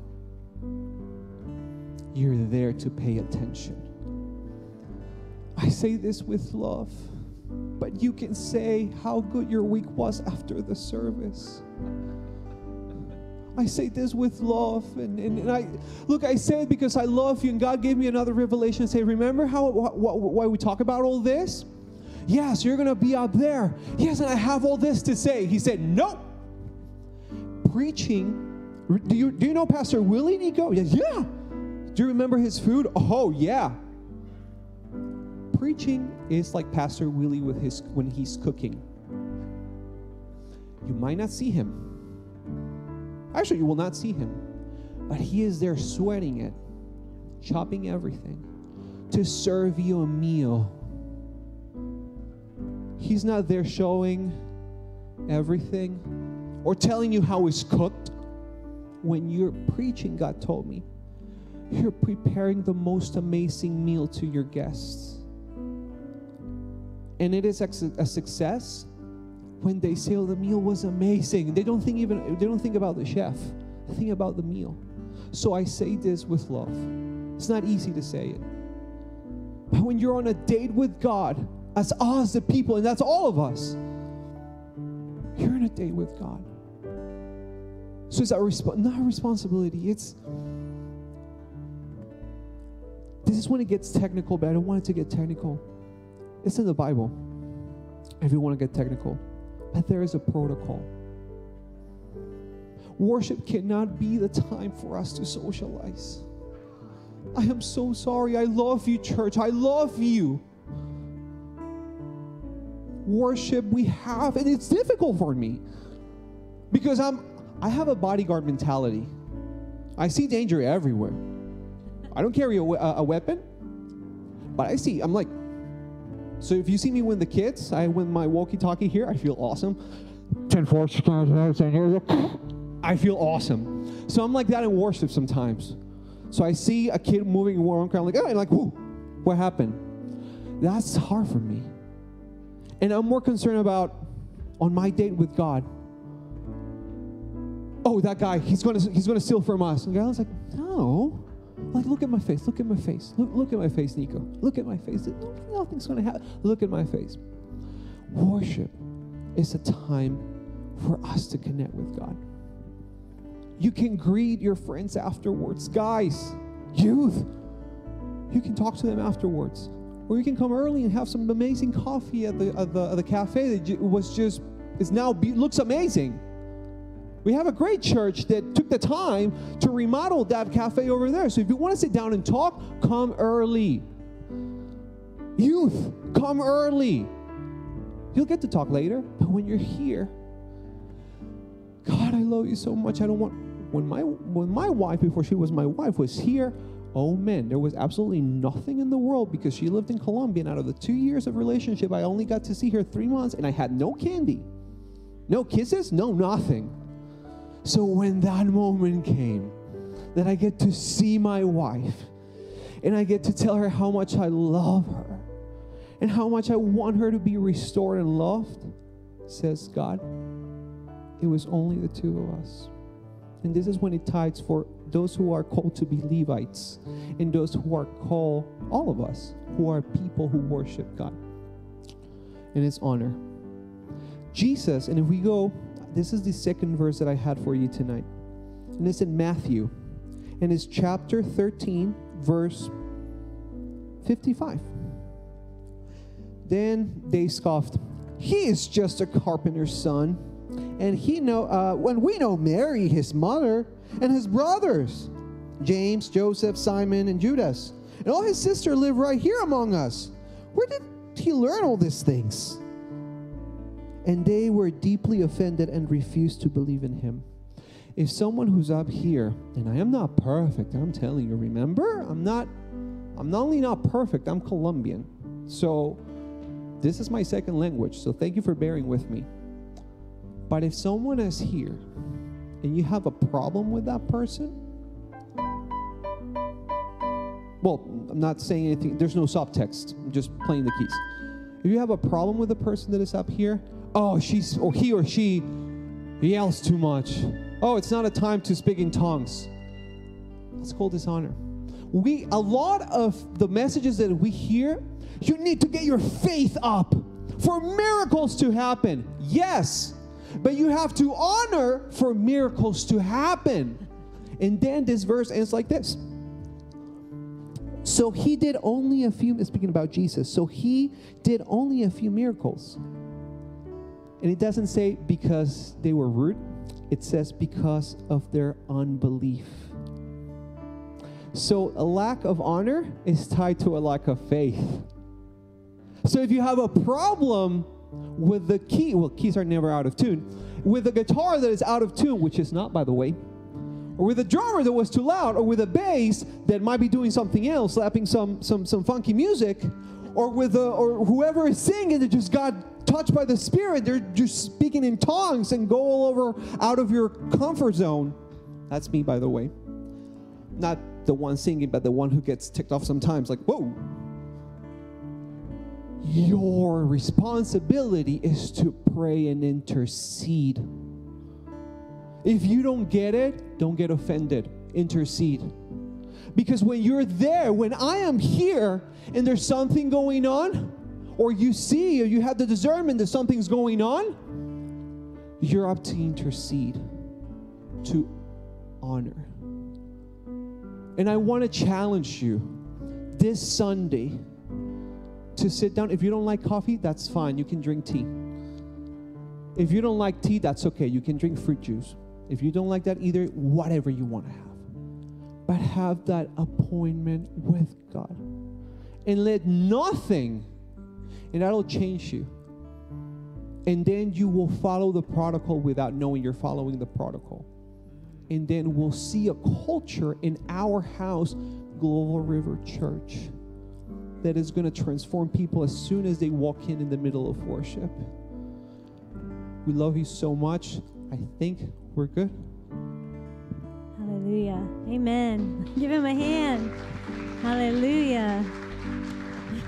you're there to pay attention. I say this with love, but you can say how good your week was after the service. I say this with love, and, and, and I look. I say it because I love you, and God gave me another revelation. Say, remember how wh- wh- why we talk about all this? Yes, you're gonna be up there. Yes, and I have all this to say. He said, nope. Preaching. Do you do you know Pastor Willie Nico? Yes, yeah. Do you remember his food? Oh yeah. Preaching is like Pastor Willie with his when he's cooking. You might not see him. Actually, you will not see him. But he is there sweating it, chopping everything to serve you a meal. He's not there showing everything or telling you how it's cooked. When you're preaching, God told me, you're preparing the most amazing meal to your guests. And it is a success when they say, "Oh, the meal was amazing." They don't think even they don't think about the chef. They think about the meal. So I say this with love. It's not easy to say it. But when you're on a date with God, as us, the people, and that's all of us, you're on a date with God. So it's our resp- not a responsibility. It's this is when it gets technical, but I don't want it to get technical. It's in the Bible. If you want to get technical, but there is a protocol. Worship cannot be the time for us to socialize. I am so sorry. I love you, church. I love you. Worship we have, and it's difficult for me because I'm I have a bodyguard mentality. I see danger everywhere. I don't carry a, a, a weapon, but I see. I'm like, so if you see me win the kids, I win my walkie-talkie here. I feel awesome. Ten four. I feel awesome. So I'm like that in worship sometimes. So I see a kid moving in one crowd, I'm like, oh, I'm like, whoo, what happened? That's hard for me. And I'm more concerned about on my date with God. Oh, that guy, he's gonna he's gonna steal from us. And God's like, no. Like, look at my face. Look at my face. Look, look at my face, Nico. Look at my face. Nothing's going to happen. Look at my face. Worship is a time for us to connect with God. You can greet your friends afterwards. Guys, youth, you can talk to them afterwards. Or you can come early and have some amazing coffee at the, at the, at the cafe that was just, is now, looks amazing. We have a great church that took the time to remodel that cafe over there. So if you want to sit down and talk, come early. Youth, come early. You'll get to talk later, but when you're here, God, I love you so much. I don't want when my when my wife before she was my wife was here, oh man, there was absolutely nothing in the world because she lived in Colombia and out of the 2 years of relationship, I only got to see her 3 months and I had no candy. No kisses, no nothing. So when that moment came that I get to see my wife and I get to tell her how much I love her and how much I want her to be restored and loved, says God, it was only the two of us. And this is when it ties for those who are called to be Levites and those who are called, all of us, who are people who worship God. And it's honor. Jesus, and if we go, this is the second verse that I had for you tonight. And it's in Matthew. And it's chapter 13, verse 55. Then they scoffed, He is just a carpenter's son. And he know uh, when we know Mary, his mother, and his brothers, James, Joseph, Simon, and Judas. And all his sister live right here among us. Where did he learn all these things? And they were deeply offended and refused to believe in him. If someone who's up here, and I am not perfect, I'm telling you, remember? I'm not I'm not only not perfect, I'm Colombian. So this is my second language. So thank you for bearing with me. But if someone is here and you have a problem with that person, well, I'm not saying anything, there's no subtext, I'm just playing the keys. If you have a problem with the person that is up here, oh, she's, or he or she yells too much. Oh, it's not a time to speak in tongues. That's called dishonor. We, a lot of the messages that we hear, you need to get your faith up for miracles to happen. Yes, but you have to honor for miracles to happen. And then this verse ends like this. So he did only a few, speaking about Jesus, so he did only a few miracles. And it doesn't say because they were rude, it says because of their unbelief. So a lack of honor is tied to a lack of faith. So if you have a problem with the key, well, keys are never out of tune, with a guitar that is out of tune, which is not, by the way, or with a drummer that was too loud, or with a bass that might be doing something else, slapping some some some funky music, or with a, or whoever is singing that just got touched by the Spirit, they're just speaking in tongues and go all over out of your comfort zone. That's me, by the way. Not the one singing, but the one who gets ticked off sometimes, like, whoa. Your responsibility is to pray and intercede. If you don't get it, don't get offended. Intercede. Because when you're there, when I am here and there's something going on, or you see or you have the discernment that something's going on, you're up to intercede, to honor. And I want to challenge you this Sunday to sit down. If you don't like coffee, that's fine. You can drink tea. If you don't like tea, that's okay. You can drink fruit juice. If you don't like that either, whatever you want to have. But have that appointment with God. And let nothing, and that'll change you. And then you will follow the protocol without knowing you're following the protocol. And then we'll see a culture in our house, Global River Church, that is going to transform people as soon as they walk in in the middle of worship. We love you so much. I think we're good. Hallelujah. Amen. (laughs) Give him a hand. Hallelujah.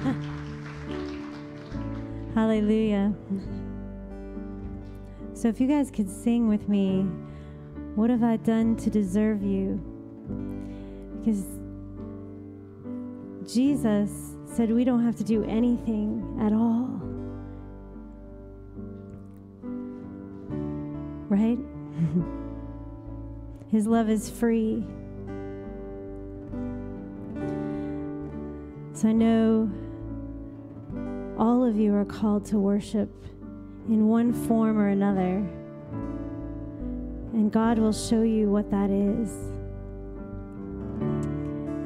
(laughs) Hallelujah. So, if you guys could sing with me, What have I done to deserve you? Because Jesus said we don't have to do anything at all. Right? (laughs) His love is free. So I know all of you are called to worship in one form or another. and God will show you what that is.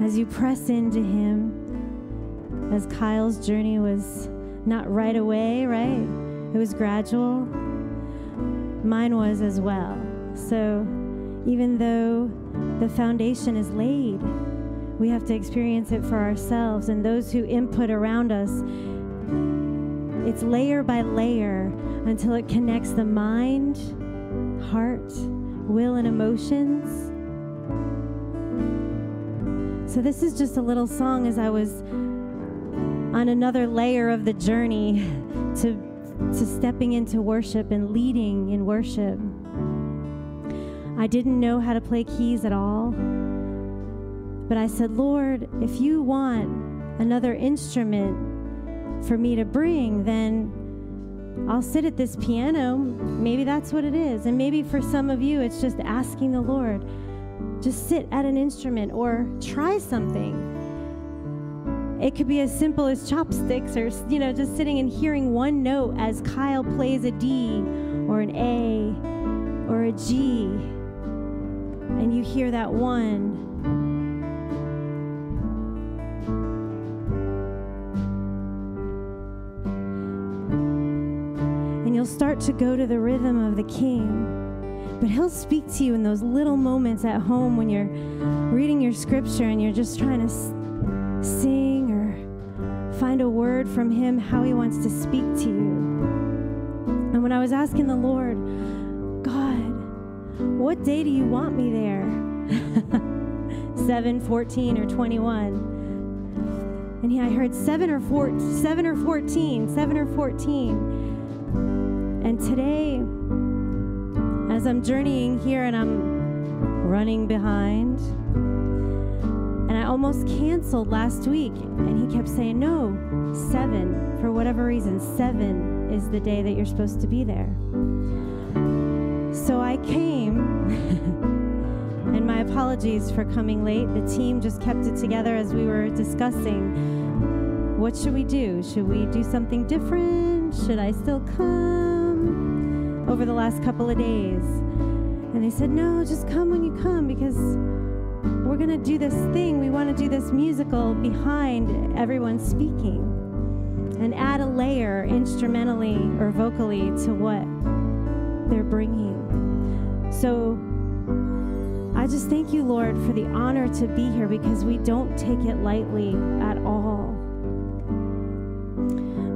As you press into Him, as Kyle's journey was not right away, right? It was gradual. Mine was as well. So even though the foundation is laid, we have to experience it for ourselves and those who input around us. It's layer by layer until it connects the mind, heart, will, and emotions. So, this is just a little song as I was on another layer of the journey (laughs) to, to stepping into worship and leading in worship. I didn't know how to play keys at all. But I said, Lord, if you want another instrument for me to bring, then I'll sit at this piano. Maybe that's what it is. And maybe for some of you, it's just asking the Lord, just sit at an instrument or try something. It could be as simple as chopsticks or, you know, just sitting and hearing one note as Kyle plays a D or an A or a G. And you hear that one and you'll start to go to the rhythm of the king. But he'll speak to you in those little moments at home when you're reading your scripture and you're just trying to sing or find a word from him, how he wants to speak to you. And when I was asking the Lord, what day do you want me there? (laughs) 7, 14, or 21? And he, I heard 7 or, four, 7 or 14, 7 or 14. And today, as I'm journeying here and I'm running behind, and I almost canceled last week, and he kept saying, No, seven, for whatever reason, seven is the day that you're supposed to be there. So I came, apologies for coming late. The team just kept it together as we were discussing what should we do? Should we do something different? Should I still come over the last couple of days? And they said, no, just come when you come because we're going to do this thing. We want to do this musical behind everyone speaking and add a layer instrumentally or vocally to what they're bringing. So I just thank you, Lord, for the honor to be here because we don't take it lightly at all.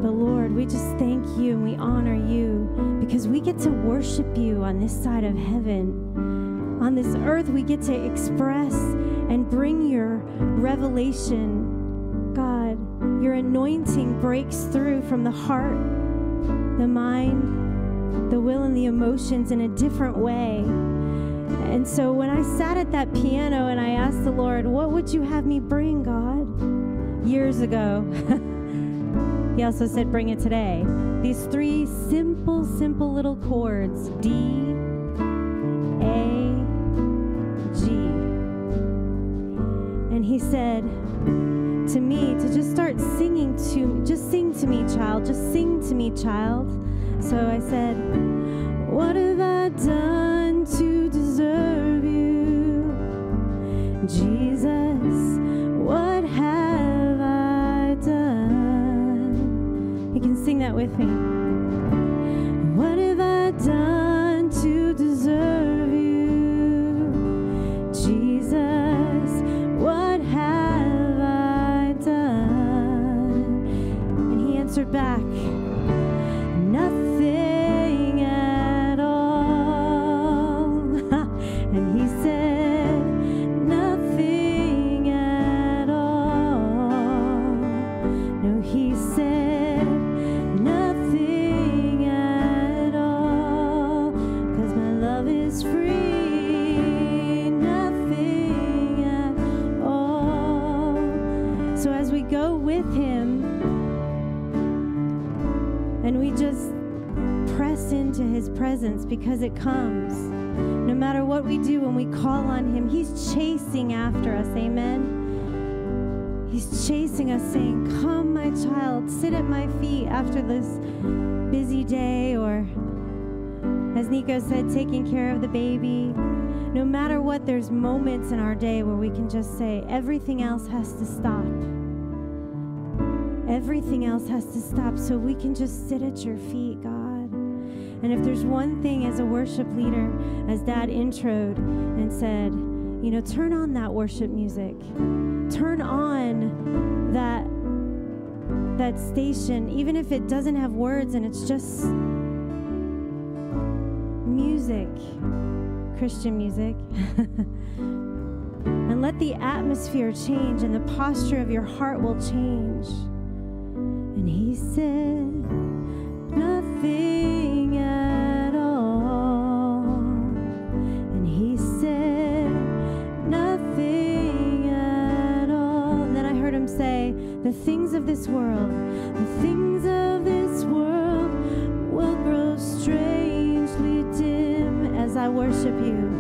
But Lord, we just thank you and we honor you because we get to worship you on this side of heaven. On this earth, we get to express and bring your revelation. God, your anointing breaks through from the heart, the mind, the will, and the emotions in a different way. And so when I sat at that piano and I asked the Lord, What would you have me bring, God? Years ago. (laughs) he also said, Bring it today. These three simple, simple little chords D, A, G. And he said to me to just start singing to me. just sing to me, child. Just sing to me, child. So I said, What have I done that with me. Presence because it comes. No matter what we do when we call on him, he's chasing after us. Amen. He's chasing us, saying, Come, my child, sit at my feet after this busy day or As Nico said, taking care of the baby. No matter what, there's moments in our day where we can just say, everything else has to stop. Everything else has to stop so we can just sit at your feet, God. And if there's one thing as a worship leader, as Dad introed and said, you know, turn on that worship music. Turn on that that station, even if it doesn't have words and it's just music, Christian music. (laughs) and let the atmosphere change and the posture of your heart will change. And he said, Nothing things of this world, the things of this world will grow strangely dim as I worship you.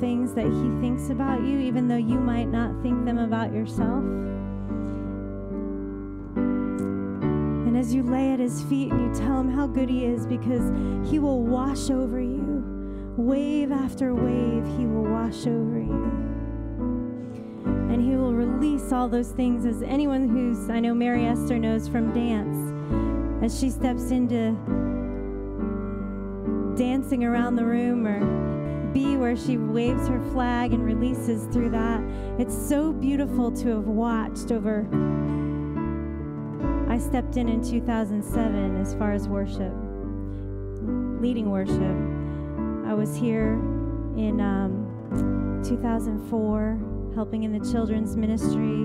Things that he thinks about you, even though you might not think them about yourself. And as you lay at his feet and you tell him how good he is, because he will wash over you. Wave after wave, he will wash over you. And he will release all those things as anyone who's, I know Mary Esther knows from dance, as she steps into dancing around the room or be where she waves her flag and releases through that. It's so beautiful to have watched over. I stepped in in 2007 as far as worship, leading worship. I was here in um, 2004 helping in the children's ministry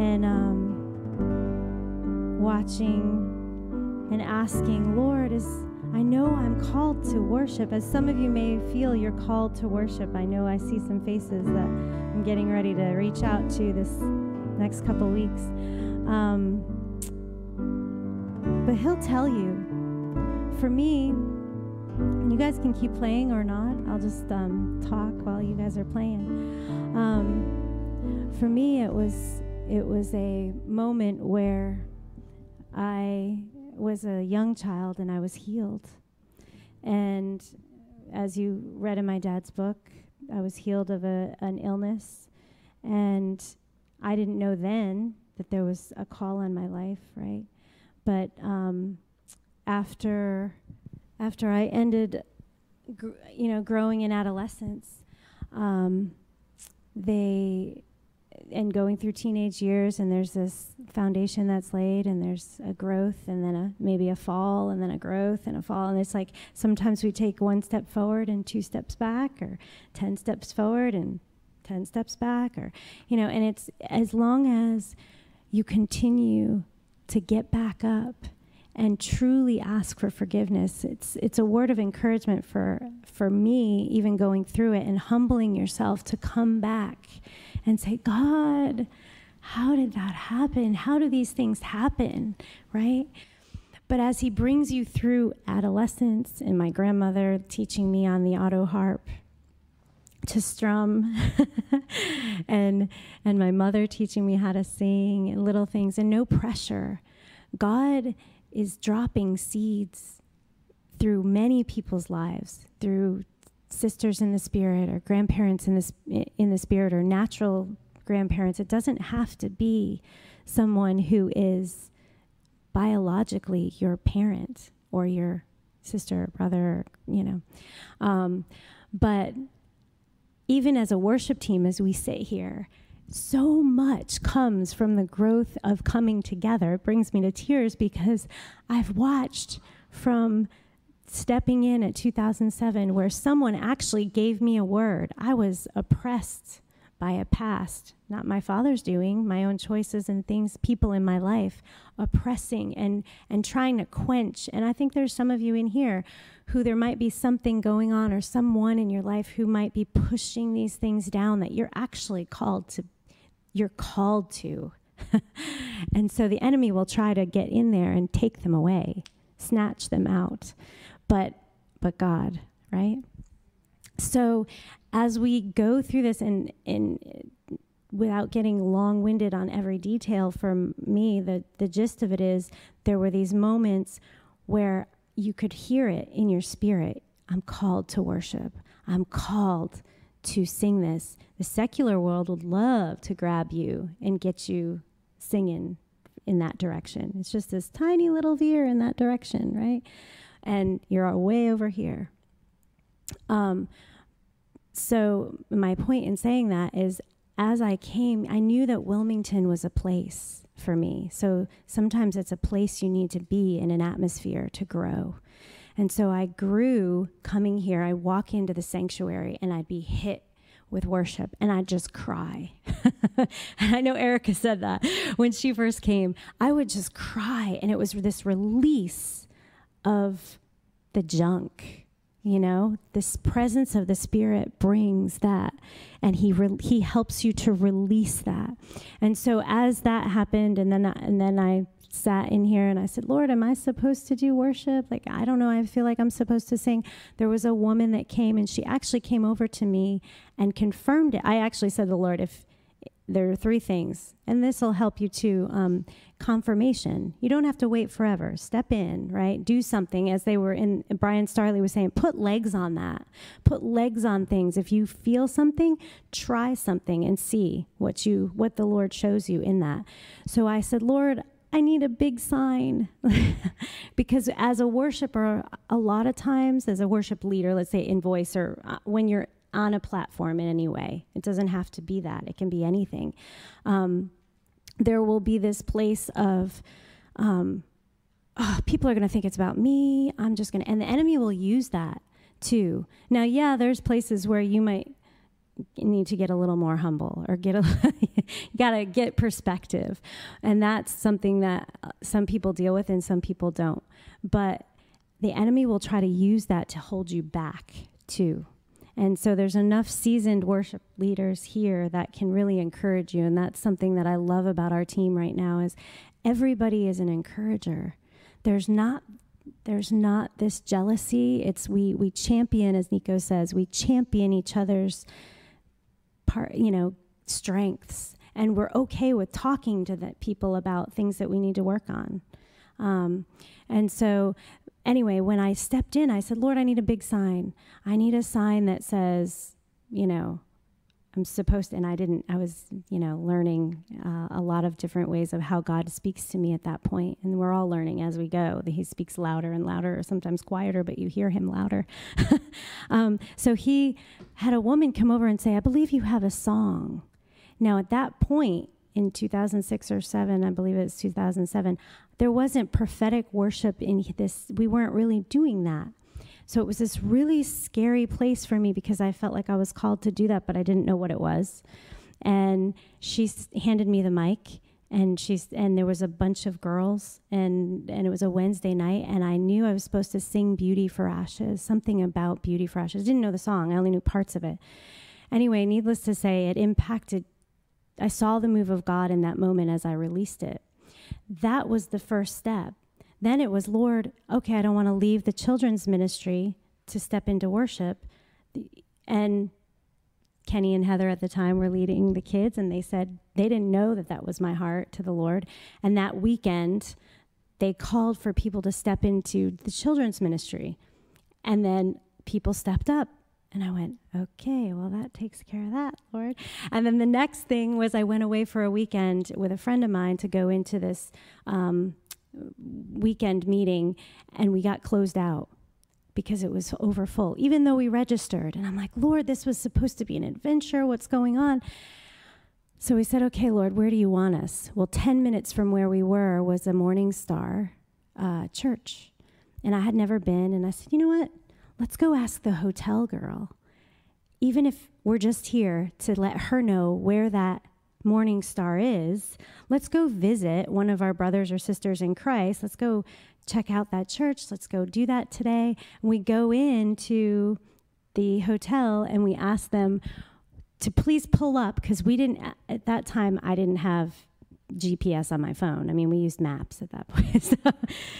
and um, watching and asking, Lord, is I know I'm called to worship. As some of you may feel you're called to worship, I know I see some faces that I'm getting ready to reach out to this next couple weeks. Um, but He'll tell you. For me, you guys can keep playing or not. I'll just um, talk while you guys are playing. Um, for me, it was it was a moment where I was a young child and I was healed. And as you read in my dad's book, I was healed of a, an illness. And I didn't know then that there was a call on my life, right? But um, after after I ended, gr- you know, growing in adolescence, um, they and going through teenage years and there's this foundation that's laid and there's a growth and then a maybe a fall and then a growth and a fall. And it's like sometimes we take one step forward and two steps back or 10 steps forward and 10 steps back or you know and it's as long as you continue to get back up and truly ask for forgiveness it's it's a word of encouragement for for me even going through it and humbling yourself to come back and say god how did that happen? How do these things happen? Right? But as he brings you through adolescence and my grandmother teaching me on the auto harp to strum (laughs) and and my mother teaching me how to sing and little things and no pressure god is dropping seeds through many people's lives through sisters in the spirit or grandparents in the, in the spirit or natural grandparents it doesn't have to be someone who is biologically your parent or your sister or brother you know um, but even as a worship team, as we sit here, so much comes from the growth of coming together. It brings me to tears because I've watched from stepping in at 2007 where someone actually gave me a word. I was oppressed by a past, not my father's doing, my own choices and things, people in my life oppressing and, and trying to quench. And I think there's some of you in here who there might be something going on or someone in your life who might be pushing these things down that you're actually called to you're called to. (laughs) and so the enemy will try to get in there and take them away, snatch them out. But but God, right? So as we go through this and, and without getting long winded on every detail for me, the, the gist of it is there were these moments where you could hear it in your spirit. I'm called to worship. I'm called to sing this. The secular world would love to grab you and get you singing in that direction. It's just this tiny little veer in that direction, right? And you're way over here. Um, so, my point in saying that is as I came, I knew that Wilmington was a place for me. So, sometimes it's a place you need to be in an atmosphere to grow. And so I grew coming here. I walk into the sanctuary and I'd be hit with worship and I'd just cry. (laughs) and I know Erica said that when she first came. I would just cry and it was this release of the junk you know? This presence of the spirit brings that and he re- he helps you to release that. And so as that happened and then I, and then I sat in here and I said Lord am I supposed to do worship? Like I don't know. I feel like I'm supposed to sing. There was a woman that came and she actually came over to me and confirmed it. I actually said to the Lord if there are three things, and this will help you too. Um, confirmation. You don't have to wait forever. Step in, right? Do something. As they were in, Brian Starley was saying, put legs on that. Put legs on things. If you feel something, try something and see what you what the Lord shows you in that. So I said, Lord, I need a big sign. (laughs) because as a worshiper, a lot of times, as a worship leader, let's say in voice or uh, when you're on a platform in any way. It doesn't have to be that, it can be anything. Um, there will be this place of, um, oh, people are going to think it's about me. I'm just going to, and the enemy will use that too. Now, yeah, there's places where you might need to get a little more humble or get a (laughs) you got to get perspective and that's something that uh, some people deal with and some people don't but the enemy will try to use that to hold you back too and so there's enough seasoned worship leaders here that can really encourage you. And that's something that I love about our team right now is everybody is an encourager. There's not there's not this jealousy. It's we we champion, as Nico says, we champion each other's part, you know, strengths. And we're okay with talking to the people about things that we need to work on. Um, and so anyway, when I stepped in, I said, Lord, I need a big sign. I need a sign that says, you know, I'm supposed to, and I didn't, I was, you know, learning uh, a lot of different ways of how God speaks to me at that point. And we're all learning as we go that He speaks louder and louder, or sometimes quieter, but you hear Him louder. (laughs) um, so He had a woman come over and say, I believe you have a song. Now, at that point, in 2006 or 7 i believe it was 2007 there wasn't prophetic worship in this we weren't really doing that. So it was this really scary place for me because i felt like i was called to do that but i didn't know what it was. And she handed me the mic and she's and there was a bunch of girls and and it was a wednesday night and i knew i was supposed to sing beauty for ashes something about beauty for ashes. I didn't know the song i only knew parts of it. Anyway needless to say it impacted I saw the move of God in that moment as I released it. That was the first step. Then it was, Lord, okay, I don't want to leave the children's ministry to step into worship. And Kenny and Heather at the time were leading the kids, and they said they didn't know that that was my heart to the Lord. And that weekend, they called for people to step into the children's ministry. And then people stepped up. And I went, okay, well, that takes care of that, Lord. And then the next thing was I went away for a weekend with a friend of mine to go into this um, weekend meeting, and we got closed out because it was over full, even though we registered. And I'm like, Lord, this was supposed to be an adventure. What's going on? So we said, okay, Lord, where do you want us? Well, 10 minutes from where we were was a Morning Star uh, church. And I had never been. And I said, you know what? Let's go ask the hotel girl. Even if we're just here to let her know where that Morning Star is, let's go visit one of our brothers or sisters in Christ. Let's go check out that church. Let's go do that today. And we go into the hotel and we ask them to please pull up because we didn't, at that time, I didn't have GPS on my phone. I mean, we used maps at that (laughs) point. so,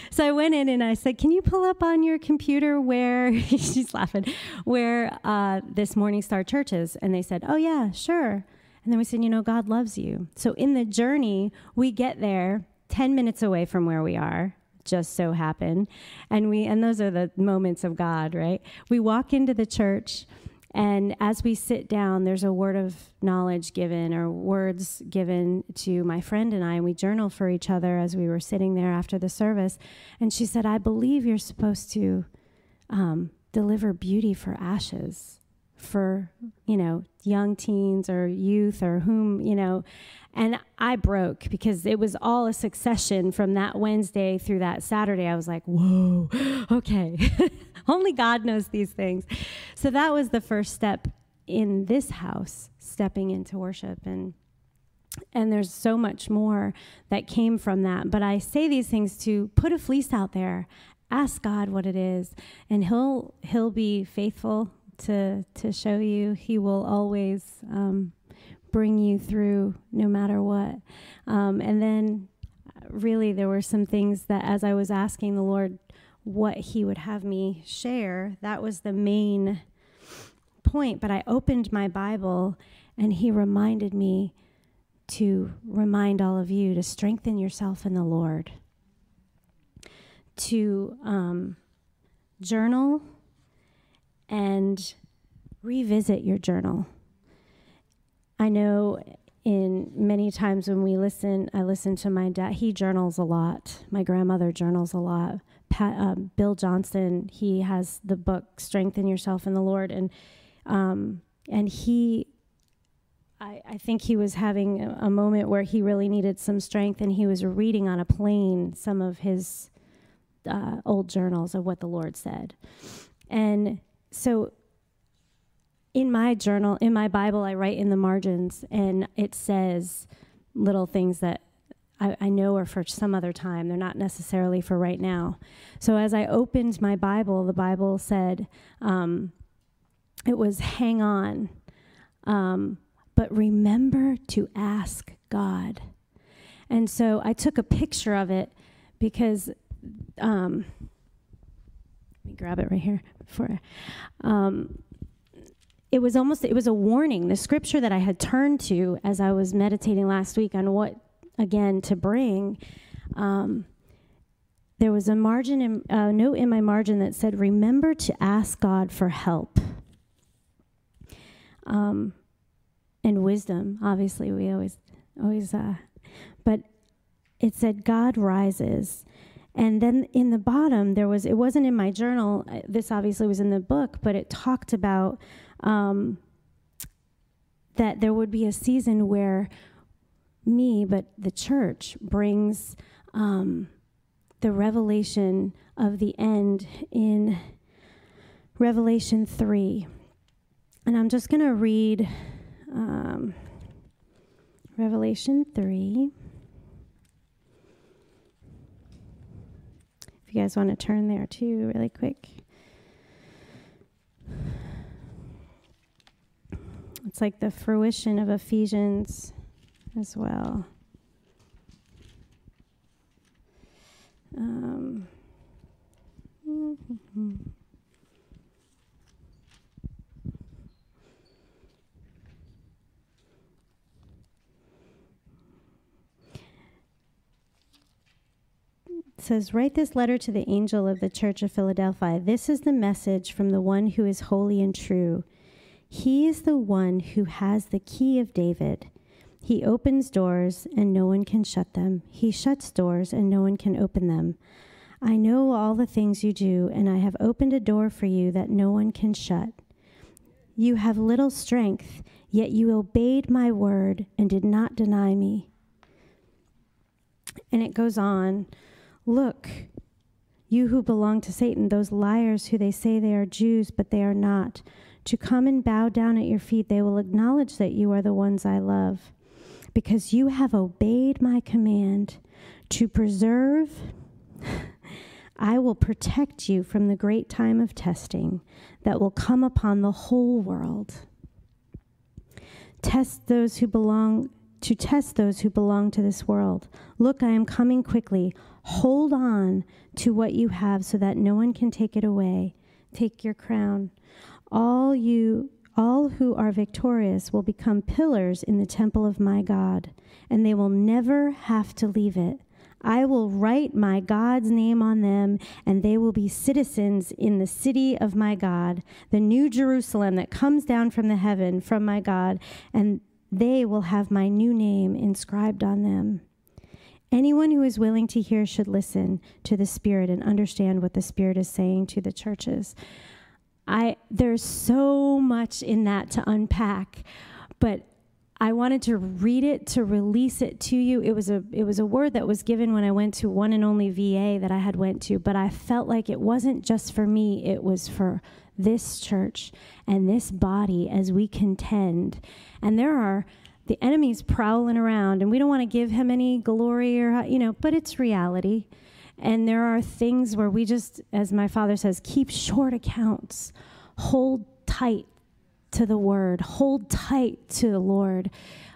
so, I went in and I said, Can you pull up on your computer where, (laughs) she's laughing, where uh, this Morning Star church is? And they said, Oh, yeah, sure. And then we said, You know, God loves you. So in the journey, we get there 10 minutes away from where we are just so happen. And we and those are the moments of God, right? We walk into the church and as we sit down, there's a word of knowledge given or words given to my friend and I, and we journal for each other as we were sitting there after the service. And she said, I believe you're supposed to um, deliver beauty for ashes for, you know, young teens or youth or whom, you know. And I broke because it was all a succession from that Wednesday through that Saturday. I was like, whoa, (gasps) okay. (laughs) (laughs) Only God knows these things. So that was the first step in this house, stepping into worship. And and there's so much more that came from that. But I say these things to put a fleece out there, ask God what it is, and He'll He'll be faithful to to show you. He will always um, bring you through no matter what. Um, and then really there were some things that as I was asking the Lord what he would have me share, that was the main point. But I opened my Bible and he reminded me to remind all of you to strengthen yourself in the Lord, to um, journal and revisit your journal. I know in many times when we listen, I listen to my dad. He journals a lot. My grandmother journals a lot. Pat, um, Bill Johnson. he has the book "Strengthen Yourself in the Lord," and um, and he, I, I, think he was having a, a, moment where he really needed some strength, and he was reading on a plane some of his uh, old journals of what the Lord said, and so in my journal, in my Bible, I write in the margins, and it says little things that I, I, know are for some other time. They're not necessarily for right now. So as I opened my Bible, the Bible said um, it was hang on, um, but remember to ask God. And so I took a picture of it because. Um, let me grab it right here before. Um, it was almost it was a warning the scripture that i had turned to as i was meditating last week on what again to bring um, there was a margin in, a note in my margin that said remember to ask god for help. Um, and wisdom obviously we always always uh, but it said god rises. And then in the bottom there was it wasn't in my journal uh, this obviously was in the book but it talked about um, that there would be a season where me, but the church, brings um, the revelation of the end in Revelation 3. And I'm just going to read um, Revelation 3. If you guys want to turn there too, really quick. It's like the fruition of Ephesians as well. Um, says, Write this letter to the angel of the Church of Philadelphia. This is the message from the one who is holy and true. He is the one who has the key of David. He opens doors and no one can shut them. He shuts doors and no one can open them. I know all the things you do, and I have opened a door for you that no one can shut. You have little strength, yet you obeyed my word and did not deny me. And it goes on Look, you who belong to Satan, those liars who they say they are Jews, but they are not, to come and bow down at your feet, they will acknowledge that you are the ones I love. Because you have obeyed my command to preserve, (laughs) I will protect you from the great time of testing that will come upon the whole world. Test those who belong to test those who belong to this world. Look, I am coming quickly. Hold on to what you have so that no one can take it away. Take your crown. All you all who are victorious will become pillars in the temple of my God, and they will never have to leave it. I will write my God's name on them, and they will be citizens in the city of my God, the new Jerusalem that comes down from the heaven from my God, and they will have my new name inscribed on them. Anyone who is willing to hear should listen to the Spirit and understand what the Spirit is saying to the churches. I there's so much in that to unpack, but I wanted to read it to release it to you. It was a it was a word that was given when I went to one and only VA that I had went to, but I felt like it wasn't just for me, it was for this church and this body as we contend. And there are the enemy's prowling around and we don't want to give him any glory or you know but it's reality and there are things where we just as my father says keep short accounts. Hold tight to the word. Hold tight to the lord.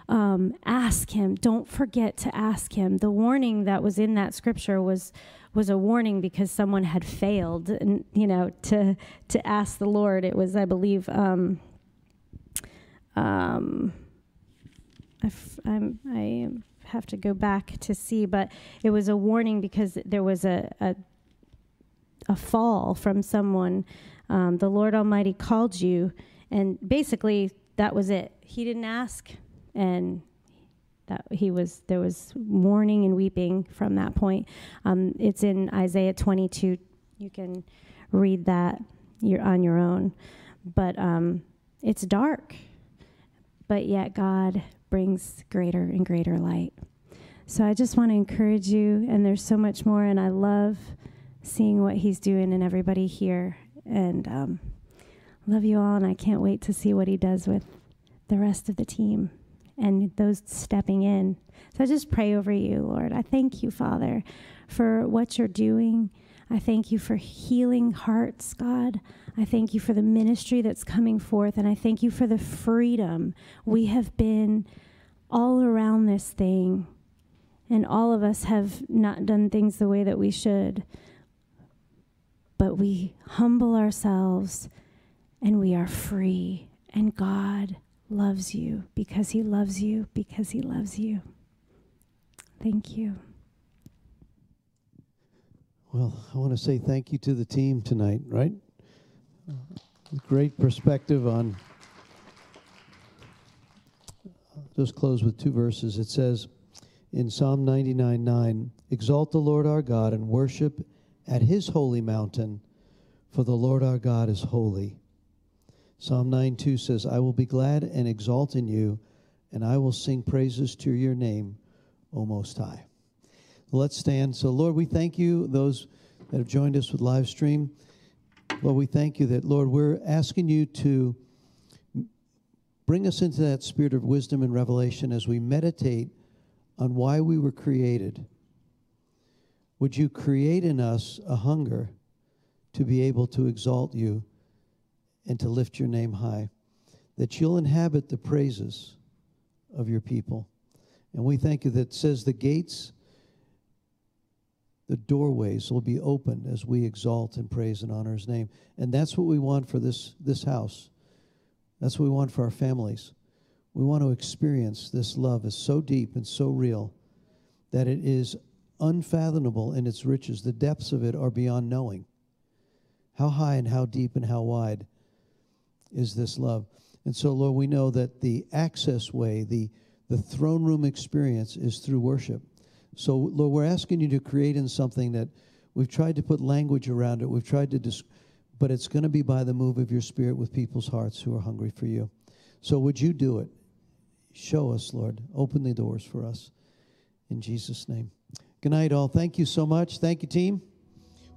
Um, ask him. Don't forget to ask him. The warning that was in that scripture was was a warning because someone had failed and you know to to ask the lord. It was i believe um, um, I, f- I'm, I have to go back to see, but it was a warning because there was a, a, a fall from someone. Um, the Lord Almighty called you, and basically that was it. He didn't ask, and that he was there was mourning and weeping from that point. Um, it's in Isaiah 22. You can read that you're on your own, but um, it's dark. But yet God brings greater and greater light. So I just want to encourage you, and there's so much more, and I love seeing what He's doing and everybody here. And um, love you all, and I can't wait to see what He does with the rest of the team and those stepping in. So I just pray over you, Lord. I thank you, Father, for what you're doing. I thank you for healing hearts, God. I thank you for the ministry that's coming forth, and I thank you for the freedom. We have been all around this thing, and all of us have not done things the way that we should. But we humble ourselves and we are free, and God loves you because He loves you, because He loves you. Thank you. Well, I want to say thank you to the team tonight, right? Great perspective on. Just close with two verses. It says in Psalm 99 9, Exalt the Lord our God and worship at his holy mountain, for the Lord our God is holy. Psalm 9 2 says, I will be glad and exalt in you, and I will sing praises to your name, O Most High. Let's stand. So, Lord, we thank you, those that have joined us with live stream. Lord, we thank you that, Lord, we're asking you to bring us into that spirit of wisdom and revelation as we meditate on why we were created. Would you create in us a hunger to be able to exalt you and to lift your name high? That you'll inhabit the praises of your people. And we thank you that says the gates the doorways will be opened as we exalt and praise and honor his name. And that's what we want for this, this house. That's what we want for our families. We want to experience this love is so deep and so real that it is unfathomable in its riches. The depths of it are beyond knowing. How high and how deep and how wide is this love? And so, Lord, we know that the access way, the, the throne room experience is through worship. So, Lord, we're asking you to create in something that we've tried to put language around it. We've tried to, dis- but it's going to be by the move of your spirit with people's hearts who are hungry for you. So, would you do it? Show us, Lord. Open the doors for us. In Jesus' name. Good night, all. Thank you so much. Thank you, team.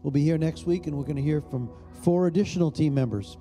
We'll be here next week, and we're going to hear from four additional team members.